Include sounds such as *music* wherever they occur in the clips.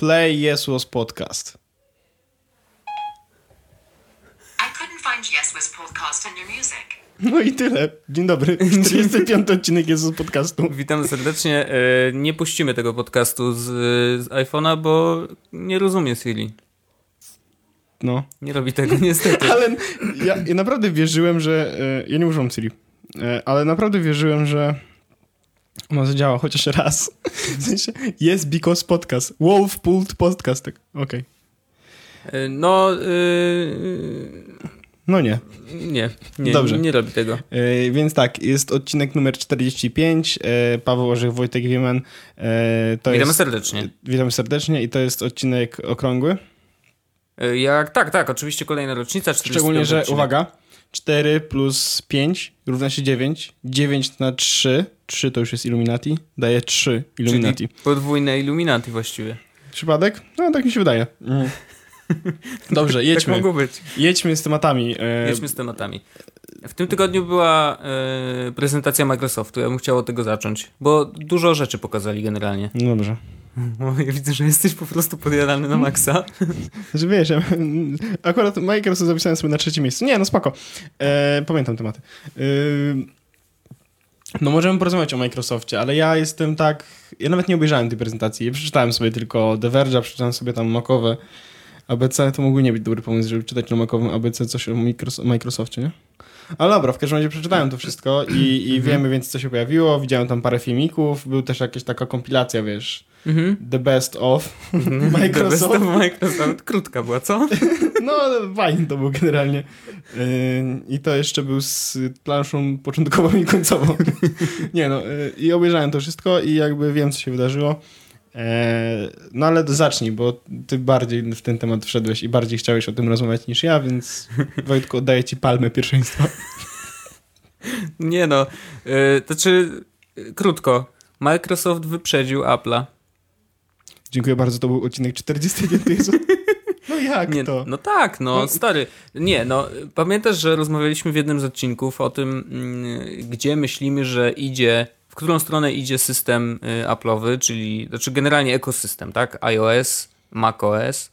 Play Yes Was Podcast. I couldn't find Yes Was podcast in your music. No i tyle. Dzień dobry. 45 *laughs* odcinek jest z podcastu. Witam serdecznie. E, Nie puścimy tego podcastu z, z iPhone'a, bo nie rozumie Siri. No. Nie robi tego niestety. *laughs* Ale ja, ja naprawdę wierzyłem, że... e, Ja nie używam Siri. E, Ale naprawdę wierzyłem, że ona zadziała chociaż raz. W sensie, yes, because podcast. Wolf pulled podcast. Tak, Okej. E, No, e, No nie. nie, nie, Dobrze. nie robi tego. E, Więc tak, jest odcinek numer 45. e, Paweł Orzech, Wojtek Wiemen. e, To Witamy jest, serdecznie. Witamy serdecznie i to jest odcinek okrągły. E, Jak, tak, tak, oczywiście kolejna rocznica. 45 Szczególnie, że odcinek. uwaga, 4 plus 5 równa się 9. 9 na 3, 3 to już jest Illuminati, daje 3 Illuminati. Czyli podwójne Illuminati właściwie. Przypadek? No tak mi się wydaje. *laughs* Dobrze, Tak jedźmy. mogło być. jedźmy z tematami. E, Jedźmy z tematami. W tym tygodniu była e, prezentacja Microsoftu. Ja bym chciał od tego zacząć, bo dużo rzeczy pokazali generalnie. No dobrze. O, ja widzę, że jesteś po prostu podjarany na maksa. Znaczy wiesz, ja, akurat Microsoft zapisałem sobie na trzecim miejscu. Nie, no spoko. E, pamiętam tematy. E, no możemy porozmawiać o Microsoftie, ale ja jestem tak... Ja nawet nie obejrzałem tej prezentacji. Ja przeczytałem sobie tylko The Verge'a, przeczytałem sobie tam makowe ABC. To mógłby nie być dobry pomysł, żeby czytać na makowym ABC coś o Micros- Microsoftie, nie? Ale dobra, w każdym razie przeczytałem to wszystko i, i wiemy więc, co się pojawiło. Widziałem tam parę filmików. Był też jakaś taka kompilacja, wiesz, Mhm. The Best of *laughs* Microsoft. To jest Microsoft. Krótka była, co? *laughs* No, fajny to był generalnie. Yy, I to jeszcze był z planszą początkową i końcową. *laughs* Nie no, yy, i obejrzałem to wszystko i jakby wiem, co się wydarzyło. Eee, no ale zacznij, bo ty bardziej w ten temat wszedłeś i bardziej chciałeś o tym rozmawiać niż ja, więc Wojtku, oddaję ci palmę pierwszeństwa. *laughs* Nie no. Yy, to czy yy, krótko. Microsoft wyprzedził Apple'a. Dziękuję bardzo, to był odcinek 45. Jezu. *laughs* No jak Nie, to? no tak, no, No. stary. Nie, no, pamiętasz, że rozmawialiśmy w jednym z odcinków o tym, mm, gdzie myślimy, że idzie, w którą stronę idzie system y, Apple'owy, czyli, znaczy generalnie ekosystem, tak? iOS, macOS,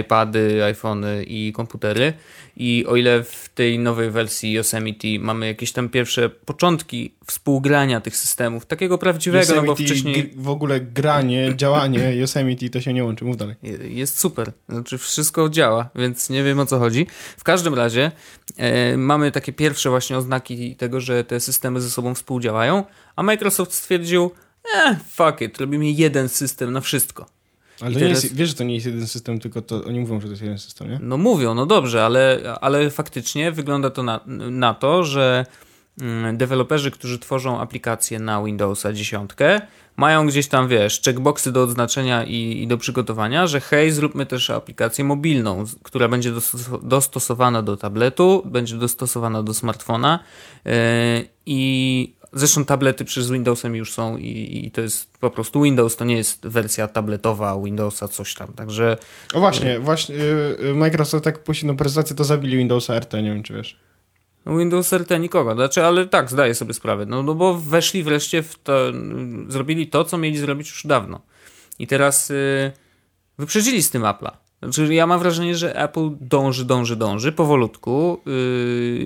iPady, iPhony i komputery. I o ile w tej nowej wersji Yosemite mamy jakieś tam pierwsze początki współgrania tych systemów, takiego prawdziwego, no bo Yosemite, wcześniej... w ogóle granie, działanie Yosemite to się nie łączy. Mów dalej. Jest super. Znaczy wszystko działa, więc nie wiem o co chodzi. W każdym razie e, mamy takie pierwsze właśnie oznaki tego, że te systemy ze sobą współdziałają, a Microsoft stwierdził, eh, fuck it, robimy jeden system na wszystko. Ale teraz- jest, wiesz, że to nie jest jeden system, tylko to oni mówią, że to jest jeden system, nie? No mówią, no dobrze, ale, ale faktycznie wygląda to na, na to, że mm, deweloperzy, którzy tworzą aplikacje na Windowsa 10, mają gdzieś tam, wiesz, checkboxy do odznaczenia i, i do przygotowania, że hej, zróbmy też aplikację mobilną, która będzie dostos- dostosowana do tabletu, będzie dostosowana do smartfona yy, i zresztą tablety przez Windowsem już są i, i to jest po prostu Windows, to nie jest wersja tabletowa Windowsa, coś tam, także O właśnie, właśnie y, y, Microsoft jak puścił na prezentację, to zabili Windowsa RT, nie wiem czy wiesz. No Windows RT nikogo, znaczy, ale tak, zdaję sobie sprawę. No, no bo weszli wreszcie w to, zrobili to, co mieli zrobić już dawno. I teraz y, wyprzedzili z tym Apple'a. Znaczy, ja mam wrażenie, że Apple dąży, dąży, dąży powolutku yy,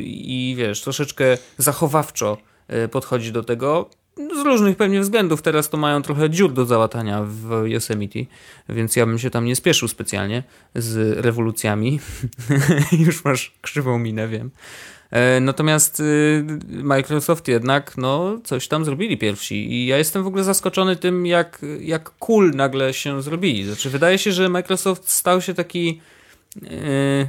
i wiesz, troszeczkę zachowawczo podchodzi do tego. Z różnych pewnie względów. Teraz to mają trochę dziur do załatania w Yosemite, więc ja bym się tam nie spieszył specjalnie z rewolucjami. *laughs* Już masz krzywą minę, wiem. E, Natomiast y, Microsoft jednak no, coś tam zrobili pierwsi i ja jestem w ogóle zaskoczony tym, jak, jak cool nagle się zrobili. Znaczy, wydaje się, że Microsoft stał się taki y,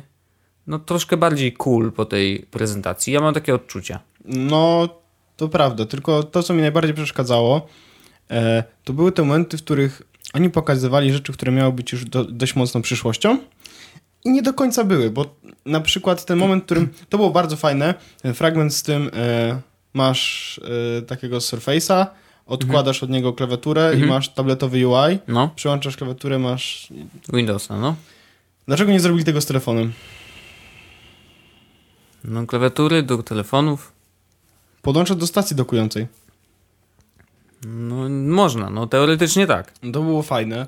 no, troszkę bardziej cool po tej prezentacji. Ja mam takie odczucia. No, to prawda, tylko to, co mi najbardziej przeszkadzało, e, to były te momenty, w których oni pokazywali rzeczy, które miały być już do, dość mocną przyszłością i nie do końca były, bo na przykład ten moment, w którym to było bardzo fajne, ten fragment z tym e, masz e, takiego Surface'a, odkładasz od niego klawiaturę i masz tabletowy UI, No, przyłączasz klawiaturę, masz... Windowsa, no. Dlaczego nie zrobili tego z telefonem? No, klawiatury do telefonów. Podłączać do stacji dokującej. No, można, no teoretycznie tak. To było fajne.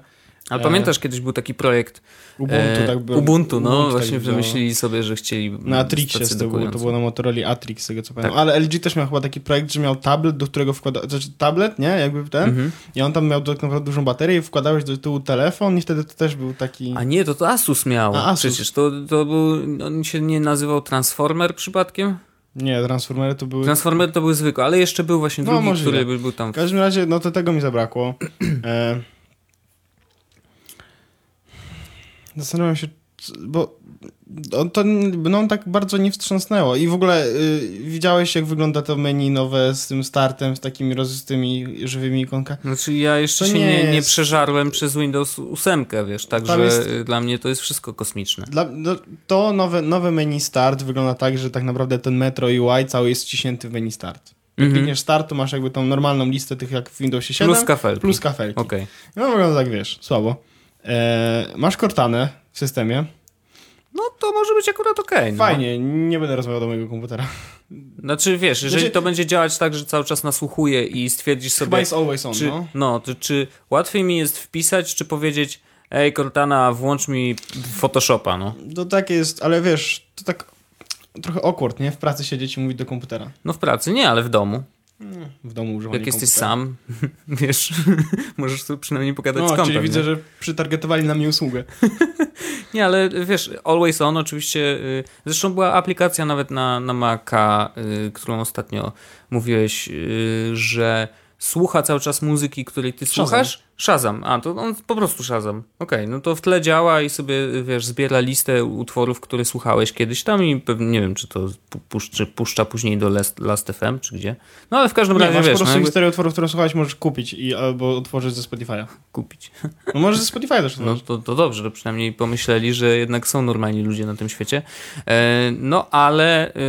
Ale pamiętasz, kiedyś był taki projekt Ubuntu, e, tak było. Ubuntu, no Ubuntu właśnie tak było. wymyślili sobie, że chcieli Na Atrixie z tego, to było na Motorola Atrix, z tego co pamiętam. Tak. Ale LG też miał chyba taki projekt, że miał tablet, do którego wkłada, znaczy tablet, nie? Jakby ten. Mhm. I on tam miał tak naprawdę dużą baterię i wkładałeś do tyłu telefon i wtedy to też był taki... A nie, to to Asus miał. A, Asus. Przecież to, to był, on się nie nazywał Transformer przypadkiem? Nie, Transformery to były... Transformer to był zwykły, ale jeszcze był właśnie No, drugi, możliwe. który by był tam. W każdym razie, no to tego mi zabrakło. *clears throat* E... Zastanawiam się, bo on to mną tak bardzo nie wstrząsnęło. I w ogóle y, widziałeś, jak wygląda to menu nowe z tym startem, z takimi rozrystymi, żywymi ikonkami? Znaczy ja jeszcze To się nie nie, nie jest- przeżarłem przez Windows 8, wiesz, także jest- y, dla mnie to jest wszystko kosmiczne. Dla, no, to nowe, nowe menu start wygląda tak, że tak naprawdę ten Metro UI cały jest ściśnięty w menu start. Jak Mhm. klikniesz start, to masz jakby tą normalną listę tych jak w Windowsie 7. Plus kafelki. Plus kafelki. Okej. No wygląda tak, wiesz, słabo. E, masz Cortanę w systemie. No to może być akurat okej. no. Fajnie, nie będę rozmawiał do mojego komputera. Znaczy wiesz, jeżeli Znaczy- to będzie działać tak, że cały czas nasłuchuje i stwierdzisz sobie... Chyba jest always on, czy, no. no, to, czy łatwiej mi jest wpisać, czy powiedzieć ej Cortana, włącz mi Photoshopa, no. To tak jest, ale wiesz, to tak trochę awkward, nie? W pracy siedzieć i mówić do komputera. No w pracy nie, ale w domu. W domu używanie Jak jesteś komputera. sam, *laughs* wiesz, *laughs* możesz sobie przynajmniej pogadać z No, kompem. czyli nie? widzę, że przytargetowali na mnie usługę. *laughs* Nie, ale wiesz, Always On oczywiście, y, zresztą była aplikacja nawet na, na Maca, y, którą ostatnio mówiłeś, y, że słucha cały czas muzyki, której ty Shazam. słuchasz. Shazam. A, to on po prostu Shazam. Okej, no to w tle działa i sobie, wiesz, zbiera listę utworów, które słuchałeś kiedyś tam i pewnie, nie wiem, czy to puszczy, puszcza później do Last, Last FM, czy gdzie. No ale w każdym Nie, razie, masz wiesz, po prostu no, jakby historię utworów, które słuchałeś, możesz kupić i albo otworzyć ze Spotify'a. kupić. No możesz ze Spotify'a też No to, to dobrze, że przynajmniej pomyśleli, że jednak są normalni ludzie na tym świecie. E, no ale e,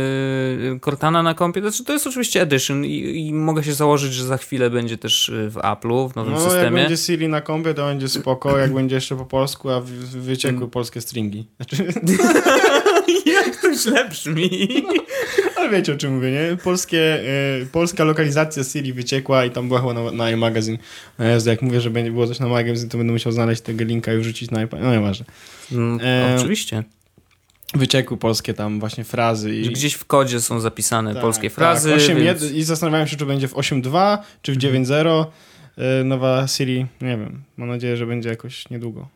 Cortana na kompie, znaczy to jest oczywiście Edition i, i mogę się założyć, że za chwilę będzie też e, w Apple'u, w nowym No, systemie. Siri na kompie, to będzie spoko, jak będzie jeszcze po polsku, a wy- wy- wyciekły Mm. polskie stringi. Znaczy, *laughs* Jak to źle brzmi. ale wiecie o czym mówię, nie? Polskie, e, polska lokalizacja Siri wyciekła i tam była chyba na, na iMagazine. No Jezu, jak mówię, że będzie było coś na magazine, to będę musiał znaleźć tego linka i wrzucić na iPad. No nieważne. Mm, E, Oczywiście. Wyciekły polskie tam właśnie frazy i... Gdzieś w kodzie są zapisane Tak, polskie tak. frazy. 8, więc... I zastanawiałem się, czy będzie w 8.2, czy w 9.0 e, nowa Siri. Nie wiem. Mam nadzieję, że będzie jakoś niedługo.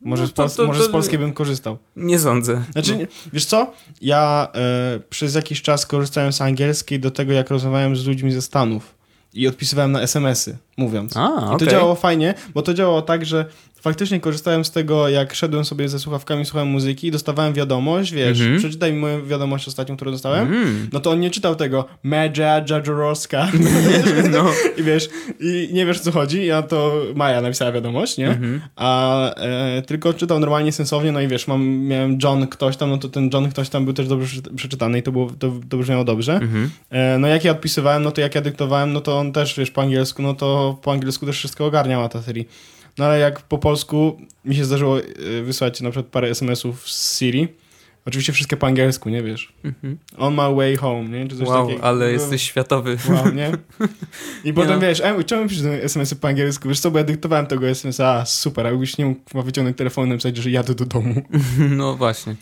Może, No z, to- Pols- to- może to- z polskiej bym korzystał. Nie sądzę. Znaczy, nie- wiesz co? Ja e, przez jakiś czas korzystałem z angielskiej do tego, jak rozmawiałem z ludźmi ze Stanów. I odpisywałem na SMS-y, mówiąc. A, I to działało fajnie, bo to działało tak, że faktycznie korzystałem z tego, jak szedłem sobie ze słuchawkami, słuchałem muzyki i dostawałem wiadomość, wiesz, Mhm. przeczytaj mi moją wiadomość ostatnią, którą dostałem. Mm. No to on nie czytał tego Medja Jajorowska *laughs* No. *laughs* i wiesz, i nie wiesz o co chodzi, a to Maja napisała wiadomość, nie? Mhm. A e, tylko czytał normalnie, sensownie, no i wiesz, mam, miałem John ktoś tam, no to ten John ktoś tam był też dobrze przeczy- przeczytany i to, było, to, to brzmiało dobrze. Mhm. E, no jak ja odpisywałem, no to jak ja dyktowałem, no to on też, wiesz, po angielsku, no to po angielsku też wszystko ogarniała ta Siri. No ale jak po polsku mi się zdarzyło e, wysłać na przykład parę SMS-ów z Siri, oczywiście wszystkie po angielsku, nie wiesz. Mhm. On my way home, nie? Czy coś Wow, takiego. ale No, jesteś światowy. Wow, nie? *laughs* I potem no. wiesz, e, czemu piszesz SMS-y po angielsku? Wiesz co, bo ja dyktowałem tego SMS-a, a super, a jakbyś nie mógł wyciągnąć telefon i napisać, że jadę do domu. *laughs* No właśnie.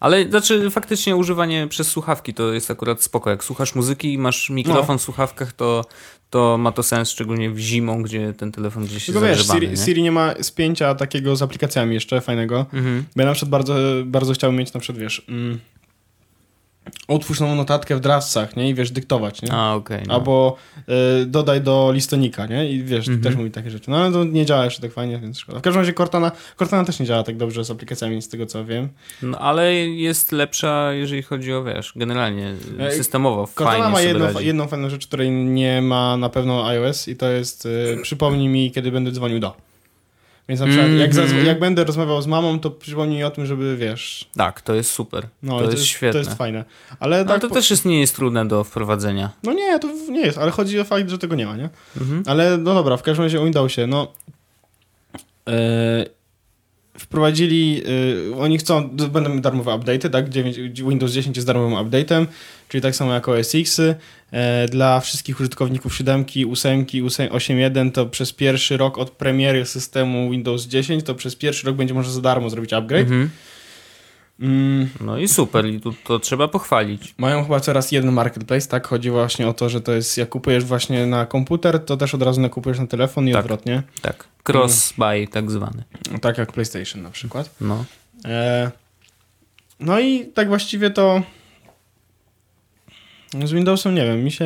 Ale znaczy faktycznie używanie przez słuchawki to jest akurat spoko. Jak słuchasz muzyki i masz mikrofon w słuchawkach, to, to ma to sens, szczególnie w zimą, gdzie ten telefon gdzieś Tylko jest wiesz, Siri, nie? Siri nie ma spięcia takiego z aplikacjami jeszcze fajnego. Mhm. Bo ja na przykład bardzo, bardzo chciałbym mieć na przykład, wiesz, mm, otwórz nową notatkę w Draftsach, nie? I wiesz, dyktować, nie? A, okej. no. Albo y, dodaj do listonika, nie? I wiesz, Mhm. też mówi takie rzeczy. No ale to nie działa jeszcze tak fajnie, więc szkoda. W każdym razie Cortana, Cortana też nie działa tak dobrze z aplikacjami, z tego co wiem. No, ale jest lepsza, jeżeli chodzi o, wiesz, generalnie systemowo Cortana fajnie ma jedną, radzi. jedną fajną rzecz, której nie ma na pewno iOS i to jest y, przypomnij mi, kiedy będę dzwonił do. Więc na przykład jak, Mhm. jak będę rozmawiał z mamą, to przypomnij mi o tym, żeby wiesz. Tak, to jest super. No, to, i jest świetne. To jest fajne. Ale No, tak, to po- też jest, nie jest trudne do wprowadzenia. No nie, to nie jest, ale chodzi o fakt, że tego nie ma, nie? Mhm. Ale no dobra, w każdym razie o Windowsie, no... e, wprowadzili, y, oni chcą, będą darmowe update'y, tak? 9, Windows 10 jest darmowym update'em, czyli tak samo jak OS X. Y, dla wszystkich użytkowników 7, 8, 8.1 to przez pierwszy rok od premiery systemu Windows 10 to przez pierwszy rok będzie można za darmo zrobić upgrade. Mhm. Mm, No i super, i tu, to trzeba pochwalić. mają chyba coraz jeden marketplace, tak? Chodzi właśnie o to, że to jest, jak kupujesz właśnie na komputer, to też od razu nakupujesz na telefon i Tak. odwrotnie. Tak, cross-buy tak zwany. Tak jak PlayStation na przykład. No. E, no i tak właściwie to z Windowsem nie wiem, mi się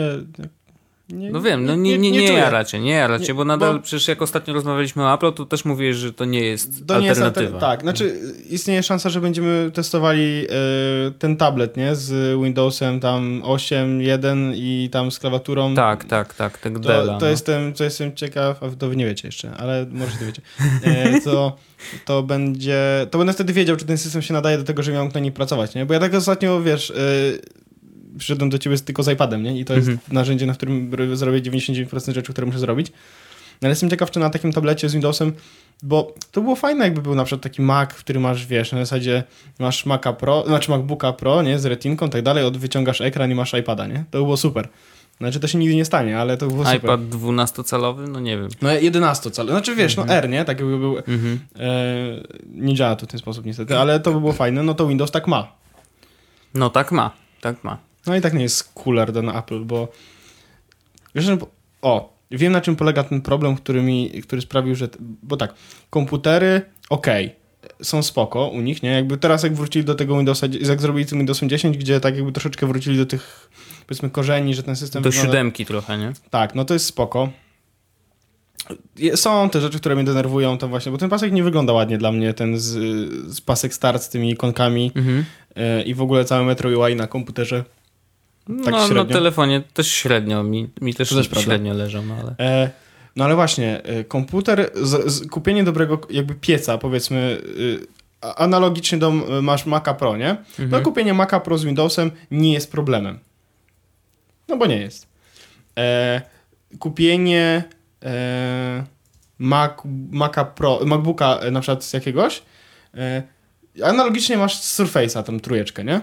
nie, No wiem, no nie, nie, nie, nie jaracie, Nie, bo nadal bo- przecież jak ostatnio rozmawialiśmy o Apple, to też mówiłeś, że to nie jest To nie jest alternatywa. alter- Tak, znaczy istnieje szansa, że będziemy testowali e, ten tablet, nie? Z Windowsem tam 8.1 i tam z klawiaturą. tak, tak, tak, tak To, to, no. jestem, to jestem ciekaw, a to wy nie wiecie jeszcze, ale może to wiecie. E, to, to będzie, to będę wtedy wiedział, czy ten system się nadaje do tego, że miał na nim pracować, nie? Bo ja tak ostatnio, wiesz, e, przyszedłem do ciebie tylko z iPadem, nie? I to jest Mhm. narzędzie, na którym zrobię 99% rzeczy, które muszę zrobić. No, ale jestem ciekaw, czy na takim tablecie z Windowsem, bo to było fajne, jakby był na przykład taki Mac, który masz, wiesz, na zasadzie masz Maca Pro, znaczy MacBooka Pro, nie, z retinką i tak dalej, od wyciągasz ekran i masz iPada, nie? To było super. Znaczy, to się nigdy nie stanie, ale to było super. iPad 12-calowy? No nie wiem. No 11 cal. Znaczy wiesz, no R, nie? Tak jakby był. Mhm. E, nie działa to w ten sposób niestety, ale to by było fajne. No to Windows tak ma. No tak ma, tak ma. No i tak nie jest cooler ten Apple, bo wiesz, o, wiem na czym polega ten problem, który mi, który sprawił, że, bo tak, komputery, okej, są spoko u nich, nie? Jakby teraz jak wrócili do tego Windowsa, jak zrobili tym Windowsem 10, gdzie tak jakby troszeczkę wrócili do tych, powiedzmy, korzeni, że ten system Do wygląda- siódemki trochę, nie? Tak, no to jest spoko. Są te rzeczy, które mnie denerwują, to właśnie, bo ten pasek nie wygląda ładnie dla mnie, ten z, z pasek start z tymi ikonkami Mhm. e, i w ogóle całe Metro UI na komputerze. Tak no, na średnio. telefonie też średnio, mi, mi też, też średnio leżą, ale... E, no ale właśnie, e, komputer, z, z, kupienie dobrego jakby pieca, powiedzmy, a- analogicznie do e, masz Maca Pro, nie? Mhm. No kupienie Maca Pro z Windowsem nie jest problemem. No bo nie jest. E, kupienie e, Mac, Maca Pro, MacBooka na przykład z jakiegoś, e, analogicznie masz Surface'a tą trójeczkę, nie?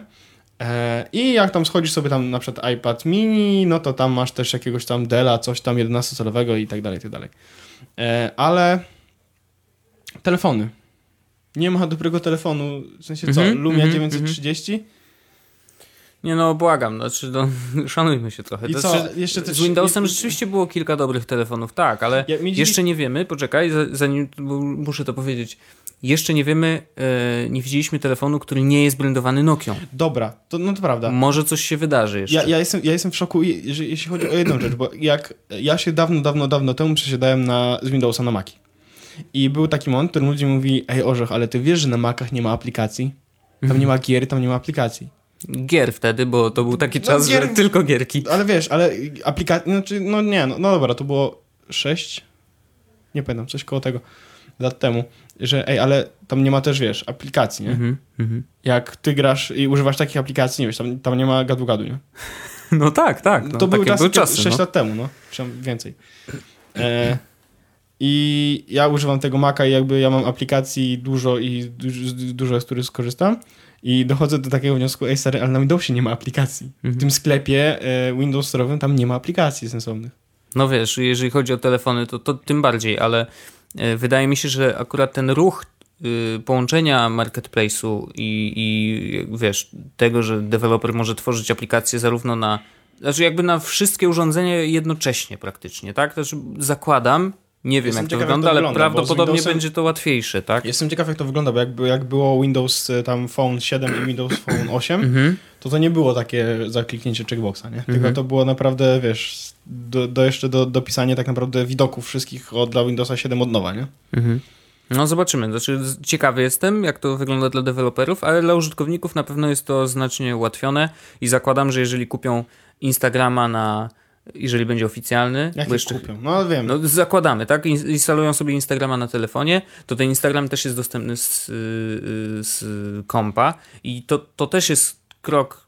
E, I jak tam schodzisz sobie tam na przykład iPad mini, no to tam masz też jakiegoś tam Della, coś tam 11-calowego i tak dalej, i tak dalej. E, ale telefony. Nie ma dobrego telefonu, w sensie co, Mhm, Lumia mhm, 930? Nie no, błagam, znaczy, no, *laughs* szanujmy się trochę. I co, znaczy, jeszcze też- z Windowsem i- rzeczywiście było kilka dobrych telefonów, tak, ale Ja- jeszcze nie wiemy, poczekaj, za- zanim, muszę to powiedzieć, jeszcze nie wiemy, e, nie widzieliśmy telefonu, który nie jest brandowany Nokią. Dobra, to, no to prawda. Może coś się wydarzy jeszcze. Ja, ja, jestem, ja jestem w szoku, jeżeli- jeśli chodzi o jedną rzecz, bo jak ja się dawno, dawno, dawno temu przesiadałem na, z Windowsa na Maci. I był taki moment, w którym ludzie mówili, ej Orzech, ale ty wiesz, że na Macach nie ma aplikacji? Tam Mhm. nie ma gier, tam nie ma aplikacji. Gier wtedy, bo to był taki czas, gier- że tylko gierki. Ale wiesz, ale aplikacji, znaczy, no nie, no, no dobra, to było 6, nie pamiętam, coś koło tego, lat temu, że ej, ale tam nie ma też, wiesz, aplikacji, nie? Mhm, mhm. Jak ty grasz i używasz takich aplikacji, nie wiesz, tam, tam nie ma gadu-gadu, nie? *laughs* No tak, tak. No, to były takie czasy, były czasy czasy 6 no. lat temu, no, tam więcej. E, I ja używam tego Maca i jakby ja mam aplikacji dużo i dużo, dużo z których skorzystam. I dochodzę do takiego wniosku, ej stary, ale na Windowsie nie ma aplikacji. W Mhm. tym sklepie e, Windows Store'owym tam nie ma aplikacji sensownych. No wiesz, jeżeli chodzi o telefony, to, to tym bardziej, ale wydaje mi się, że akurat ten ruch y, połączenia marketplace'u i, i wiesz, tego, że deweloper może tworzyć aplikacje zarówno na, znaczy jakby na wszystkie urządzenia jednocześnie praktycznie, tak? Znaczy zakładam, nie wiem Jestem jak to ciekaw, jak wygląda, to ale wygląda, z prawdopodobnie Windowsem- będzie to łatwiejsze, tak? Jestem ciekaw, jak to wygląda, bo jakby, jak było Windows e, tam Phone 7 i Windows Phone *clears throat* 8, Mhm. to to nie było takie zakliknięcie checkboxa, nie? Tylko Mhm. to było naprawdę, wiesz, do, do jeszcze do, dopisanie tak naprawdę widoków wszystkich od, dla Windowsa 7 od nowa, nie? Mhm. No zobaczymy. Znaczy, ciekawy jestem, jak to wygląda dla deweloperów, ale dla użytkowników na pewno jest to znacznie ułatwione i zakładam, że jeżeli kupią Instagrama na, jeżeli będzie oficjalny, Jak bo je jeszcze, kupią? No wiem. no zakładamy, tak? In- Instalują sobie Instagrama na telefonie, to ten Instagram też jest dostępny z, yy, z kompa i to, to też jest krok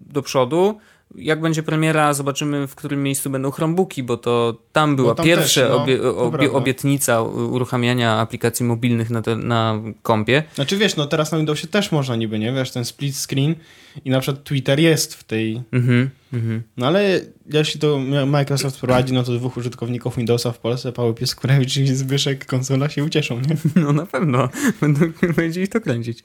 do przodu, jak będzie premiera, zobaczymy w którym miejscu będą Chromebooki, bo to tam była tam pierwsza też, no, obie, obie, obietnica uruchamiania aplikacji mobilnych na, te, na kompie. Znaczy wiesz, no teraz na Windowsie też można niby, nie? Wiesz, ten split screen i na przykład Twitter jest w tej... Mhm, mhm. No ale jeśli to Microsoft wprowadzi, no to dwóch użytkowników Windowsa w Polsce, Paweł Pieskurewicz i Zbyszek Konsola się ucieszą, nie? *laughs* No na pewno. Będą, będzie ich to kręcić.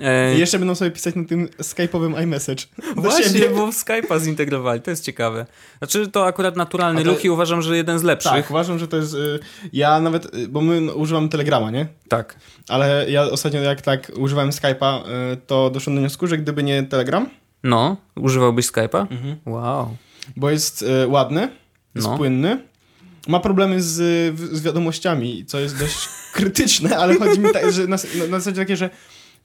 E, I jeszcze będą sobie pisać na tym skype'owym iMessage. Właśnie, bo Skype'a zintegrowali, to jest ciekawe. Znaczy to akurat naturalny to- ruch i uważam, że jeden z lepszych. Tak, uważam, że to jest... y, Ja nawet, y, bo my używamy Telegrama, nie? tak. Ale ja ostatnio jak tak używałem Skype'a, y, to doszedłem do wniosku, że gdyby nie Telegram, No, używałbyś Skype'a? Mhm. Wow. bo jest ładny, jest No. płynny, ma problemy z, z wiadomościami, co jest dość *laughs* krytyczne, ale chodzi mi tak, że na, na zasadzie takie, że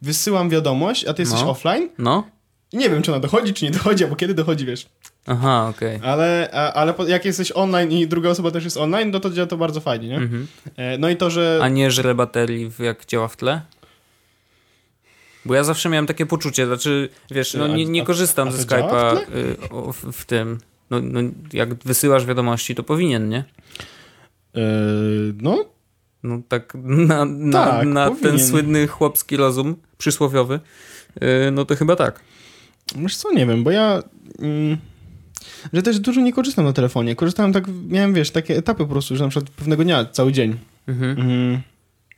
wysyłam wiadomość, a ty jesteś No. offline No? i nie wiem, czy ona dochodzi, czy nie dochodzi, albo kiedy dochodzi, wiesz. Aha, okej. Ale, a, ale po, jak jesteś online i druga osoba też jest online, no to działa to bardzo fajnie, nie? Mhm. E, No i to, że... A nie żre baterii, jak działa w tle? Bo ja zawsze miałem takie poczucie, znaczy, wiesz, no A- nie, nie a- korzystam a ze to działa w Skype'a y, w, w tym. No, no, jak wysyłasz wiadomości, to powinien, nie? E, no, No tak na, na, Tak, na ten słynny chłopski rozum przysłowiowy, y, no to chyba tak. wiesz co, nie wiem, bo ja... Mm, że też dużo nie korzystam na telefonie. Korzystałem tak, miałem, wiesz, takie etapy po prostu, że na przykład pewnego dnia, cały dzień. Mhm. Mm.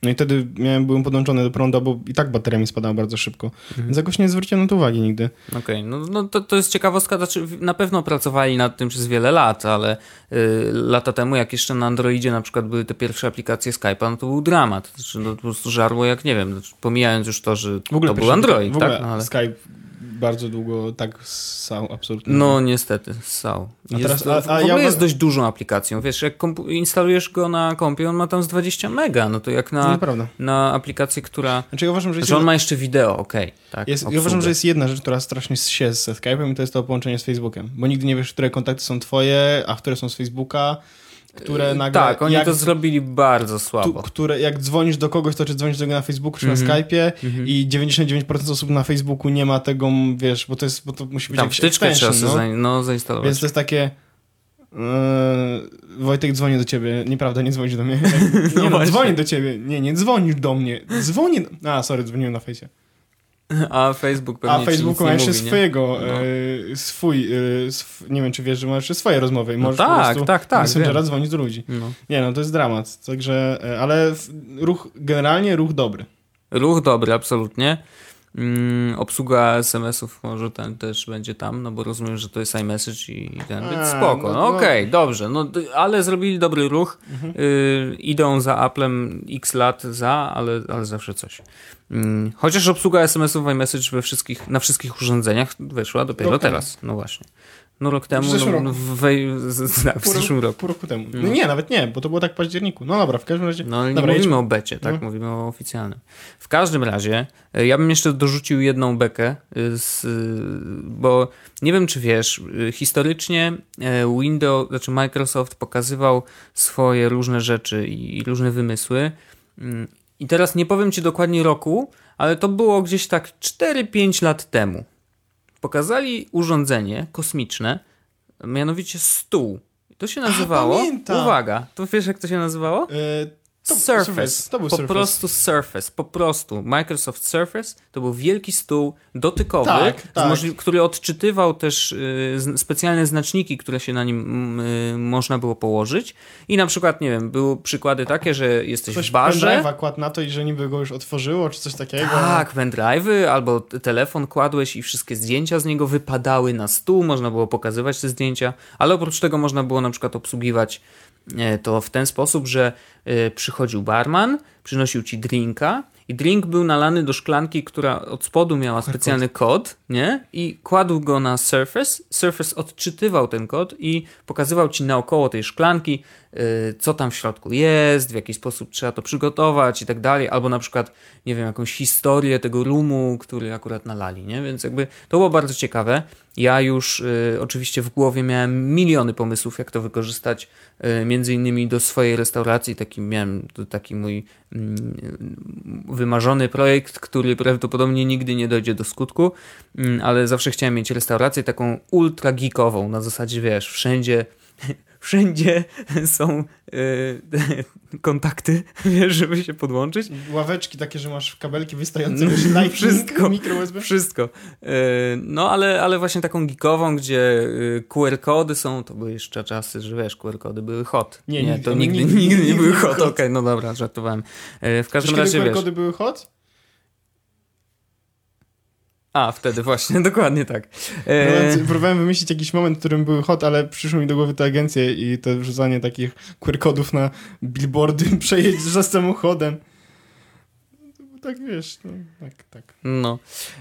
No i wtedy miałem, byłem podłączony do prądu, bo i tak bateria mi spadała bardzo szybko. Mhm. Więc jakoś nie zwróciłem na to uwagi nigdy. Okej, no, no to, to jest ciekawostka, znaczy na pewno pracowali nad tym przez wiele lat, ale y, lata temu, jak jeszcze na Androidzie na przykład były te pierwsze aplikacje Skype'a, no to był dramat. Znaczy, no, po prostu żarło jak, nie wiem, znaczy, pomijając już to, że W ogóle to był Android, w ogóle tak? No, ale... Skype bardzo długo tak ssał, absolutnie. No niestety, ssał. A Jest, teraz- a- w a ogóle ja jest dość dużą aplikacją. Wiesz, jak instalujesz go na kompie, on ma tam z 20 mega, no to jak na, nieprawda. na aplikację, która... Znaczy ja uważam, że jest, Że on ma jeszcze wideo, okej. tak, jest, ja uważam, że jest jedna rzecz, która strasznie się ze Skype'em i to jest to połączenie z Facebookiem. Bo nigdy nie wiesz, które kontakty są twoje, a które są z Facebooka, które nagle... Tak, oni jak, to zrobili bardzo tu, słabo. które, jak dzwonisz do kogoś, to czy dzwonisz do niego na Facebooku, czy Mhm. na Skype'ie Mhm. i 99% osób na Facebooku nie ma tego, wiesz, bo to jest, bo to musi być Tam jakiś trzeba no. no, zainstalować. Więc to jest takie. Yy, Wojtek dzwoni do ciebie. Nieprawda, nie dzwoni do mnie. *laughs* Nie no, dzwoni do ciebie. Nie, nie dzwonisz do mnie. Dzwoni. A, sorry, dzwoniłem na fejsie. A Facebook pewnie A nic ma jeszcze mówi, swojego, No. yy, swój, yy, sw- nie wiem czy wiesz, że ma jeszcze swoje rozmowy i No możesz po tak, prostu tak, tak, Messengera wiem. dzwonić do ludzi. No. Nie no, to jest dramat. Także, yy, ale ruch, generalnie ruch dobry. Ruch dobry, absolutnie. Mm, obsługa SMS-ów może ten też będzie tam, no bo rozumiem, że to jest iMessage i ten, więc spoko. no- No, okej, dobrze, no, ale zrobili dobry ruch. Mhm. Y, idą za Applem x lat za, ale, ale zawsze coś. Mm, chociaż obsługa SMS-ów iMessage we wszystkich, na wszystkich urządzeniach weszła dopiero temu. teraz. No właśnie. No rok temu, zeszłym no, roku. w, z, z, tak, w Pół, zeszłym roku. pół roku temu. No. nie, nawet nie, bo to było tak w październiku. No dobra, w każdym razie. No ale nie dobra, mówimy o becie, tak? No. Mówimy o oficjalnym. W każdym razie, e, ja bym jeszcze dorzucił jedną bekę, y, z, y, bo nie wiem, czy wiesz, historycznie e, Windows, znaczy Microsoft pokazywał swoje różne rzeczy i, i różne wymysły. Mm, I teraz nie powiem ci dokładnie roku, ale to było gdzieś tak 4-5 lat temu. Pokazali urządzenie kosmiczne, mianowicie stół. I To się nazywało. uwaga, to wiesz jak to się nazywało? Yy, to, Surface. To był po Surface. prostu Surface. Po prostu. Microsoft Surface to był wielki stół dotykowy, Tak, tak. który odczytywał też y, specjalne znaczniki, które się na nim y, można było położyć. I na przykład, nie wiem, były przykłady takie, że jesteś Ktoś w barze. kładł na to i że niby go już otworzyło, czy coś takiego. Tak, pendrive'y albo telefon kładłeś i wszystkie zdjęcia z niego wypadały na stół, można było pokazywać te zdjęcia, ale oprócz tego można było na przykład obsługiwać to w ten sposób, że e, przychodził barman, przynosił ci drinka i drink był nalany do szklanki, która od spodu miała specjalny kod, nie? I kładł go na Surface. Surface odczytywał ten kod i pokazywał ci naokoło tej szklanki, co tam w środku jest, w jaki sposób trzeba to przygotować i tak dalej, albo na przykład, nie wiem, jakąś historię tego rumu, który akurat nalali, nie? Więc jakby to było bardzo ciekawe. Ja już y, oczywiście w głowie miałem miliony pomysłów, jak to wykorzystać, y, między innymi do swojej restauracji. Taki miałem taki mój mm, wymarzony projekt, który prawdopodobnie nigdy nie dojdzie do skutku, mm, ale zawsze chciałem mieć restaurację taką ultra geekową, na zasadzie wiesz, wszędzie wszędzie *laughs* są y, *laughs* kontakty, *laughs* wiesz, żeby się podłączyć. Ławeczki takie, że masz kabelki wystające, wiesz, Lightning, Wszystko. mikro USB. Wszystko. Y, no, ale, ale właśnie taką geekową, gdzie y, QR-kody są, to były jeszcze czasy, że wiesz, QR-kody były hot. Nie, nigdy- to nigdy, nigdy- nigdy, nie były nie hot. były Okej, hot. no dobra, żartowałem. W każdym Wiesz, razie, kiedy wiesz... kody były hot? A, wtedy właśnie, *laughs* dokładnie tak. Próbowałem, Y, próbowałem wymyślić jakiś moment, w którym były hot, ale przyszło mi do głowy te agencje i to wrzucanie takich QR-kodów na billboardy, *laughs* przejedź za samochodem. Tak wiesz, no, tak, tak. No,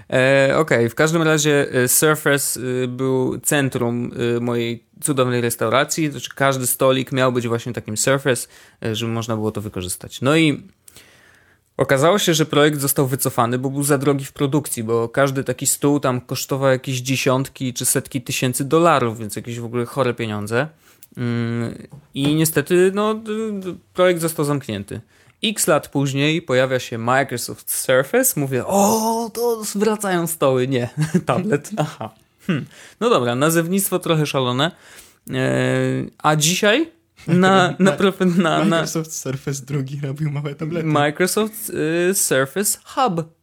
e, okej, w każdym razie e, Surface e, był centrum e, mojej cudownej restauracji, to znaczy każdy stolik miał być właśnie takim Surface, e, żeby można było to wykorzystać. No i okazało się, że projekt został wycofany, bo był za drogi w produkcji, bo każdy taki stół tam kosztował jakieś dziesiątki czy setki tysięcy dolarów, więc jakieś w ogóle chore pieniądze. Mm, I niestety no, projekt został zamknięty. X lat później pojawia się Microsoft Surface. Mówię, o, to wracają stoły. Nie, *laughs* tablet. Aha. Hm. No dobra, nazewnictwo trochę szalone. Eee, a dzisiaj na, *laughs* na, na, na Microsoft Surface drugi robił małe tablety. Microsoft y, Surface Hub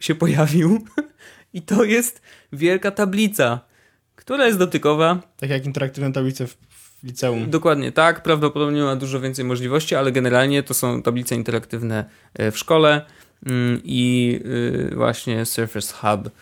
się pojawił. *laughs* I to jest wielka tablica, która jest dotykowa, tak jak interaktywne tablice w, w liceum. Dokładnie tak, prawdopodobnie ma dużo więcej możliwości, ale generalnie to są tablice interaktywne e, w szkole mm, i y, właśnie Surface Hub y,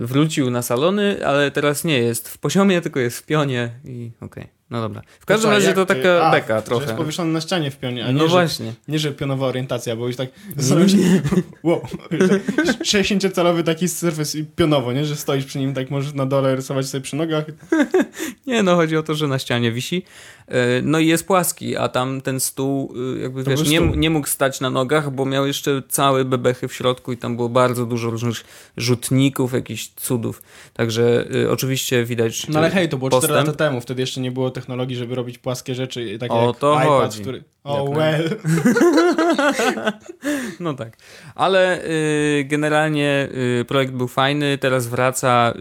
wrócił na salony, ale teraz nie jest w poziomie, tylko jest w pionie i okej, no dobra. W każdym razie to ty- taka a, beka trochę. jest powieszony na ścianie w pionie, a nie, No że, właśnie. nie że pionowa orientacja, bo już tak zastanawiam *laughs* się, *laughs* wow, *laughs* 60-calowy taki Surface pionowo, nie? Że stoisz przy nim, tak możesz na dole rysować sobie przy nogach. Nie, no chodzi o to, że na ścianie wisi. E, No i jest płaski, a tam ten stół, y, jakby To wiesz, nie, nie mógł stać na nogach, bo miał jeszcze całe bebechy w środku i tam było bardzo dużo różnych rzutników, jakichś cudów. Także y, oczywiście widać. No ale hej, to było postęp. 4 lata temu, wtedy jeszcze nie było technologii, żeby robić płaskie rzeczy, takie O jak to iPad, chodzi. który... O, Jak well. *laughs* No tak. Ale y, generalnie y, projekt był fajny, teraz wraca,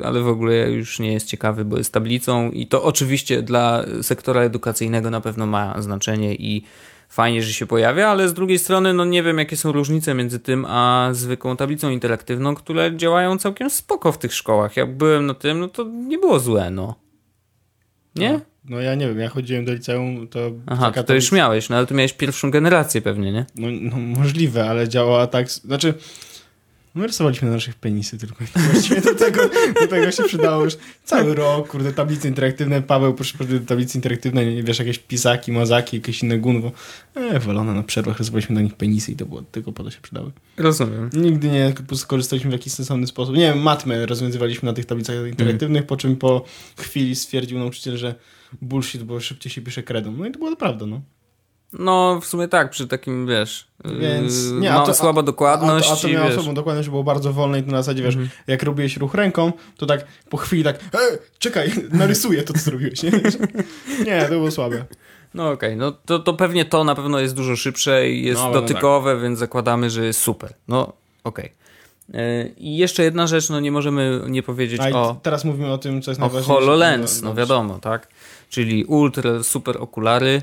y, ale w ogóle już nie jest ciekawy, bo jest tablicą i to oczywiście dla sektora edukacyjnego na pewno ma znaczenie i fajnie, że się pojawia, ale z drugiej strony no nie wiem jakie są różnice między tym a zwykłą tablicą interaktywną, które działają całkiem spoko w tych szkołach. Jak byłem na tym, no to nie było złe, no. Nie? No ja nie wiem, ja chodziłem do liceum, to... Aha, to, już miałeś, no ale ty miałeś pierwszą generację pewnie, nie? No, no możliwe, ale działała tak... Znaczy... My rysowaliśmy na naszych penisy tylko. *laughs* Właściwie do tego, do tego się przydało już cały rok, kurde, tablice interaktywne. Paweł, proszę bardzo, do tablicy interaktywnej, wiesz, jakieś pisaki, mazaki, jakieś inne gunwo. E, wolone na przerwach rysowaliśmy na nich penisy i to było, tylko po to się przydały. Rozumiem. Nigdy nie skorzystaliśmy w jakiś sensowny sposób. Nie wiem, matmę rozwiązywaliśmy na tych tablicach interaktywnych, po czym po chwili stwierdził nauczyciel, że bullshit, bo szybciej się pisze kredą. No i to była prawda, no. No, w sumie tak, przy takim, wiesz, Więc yy, nie, a to- słaba dokładność. A to, a to miało wiesz, dokładność, było bardzo wolne i to na zasadzie, wiesz, jak robiłeś ruch ręką, to tak po chwili tak, e, czekaj, *laughs* narysuję to, co zrobiłeś, nie? *laughs* Nie, to było słabe. No okej, no to, to pewnie to na pewno jest dużo szybsze i jest No, no dotykowe, więc zakładamy, że jest super. No, okej. Yy, I jeszcze jedna rzecz, no nie możemy nie powiedzieć A o, teraz mówimy o tym, co jest o najważniejsze. HoloLens, no dobrze. wiadomo, tak? Czyli ultra super okulary.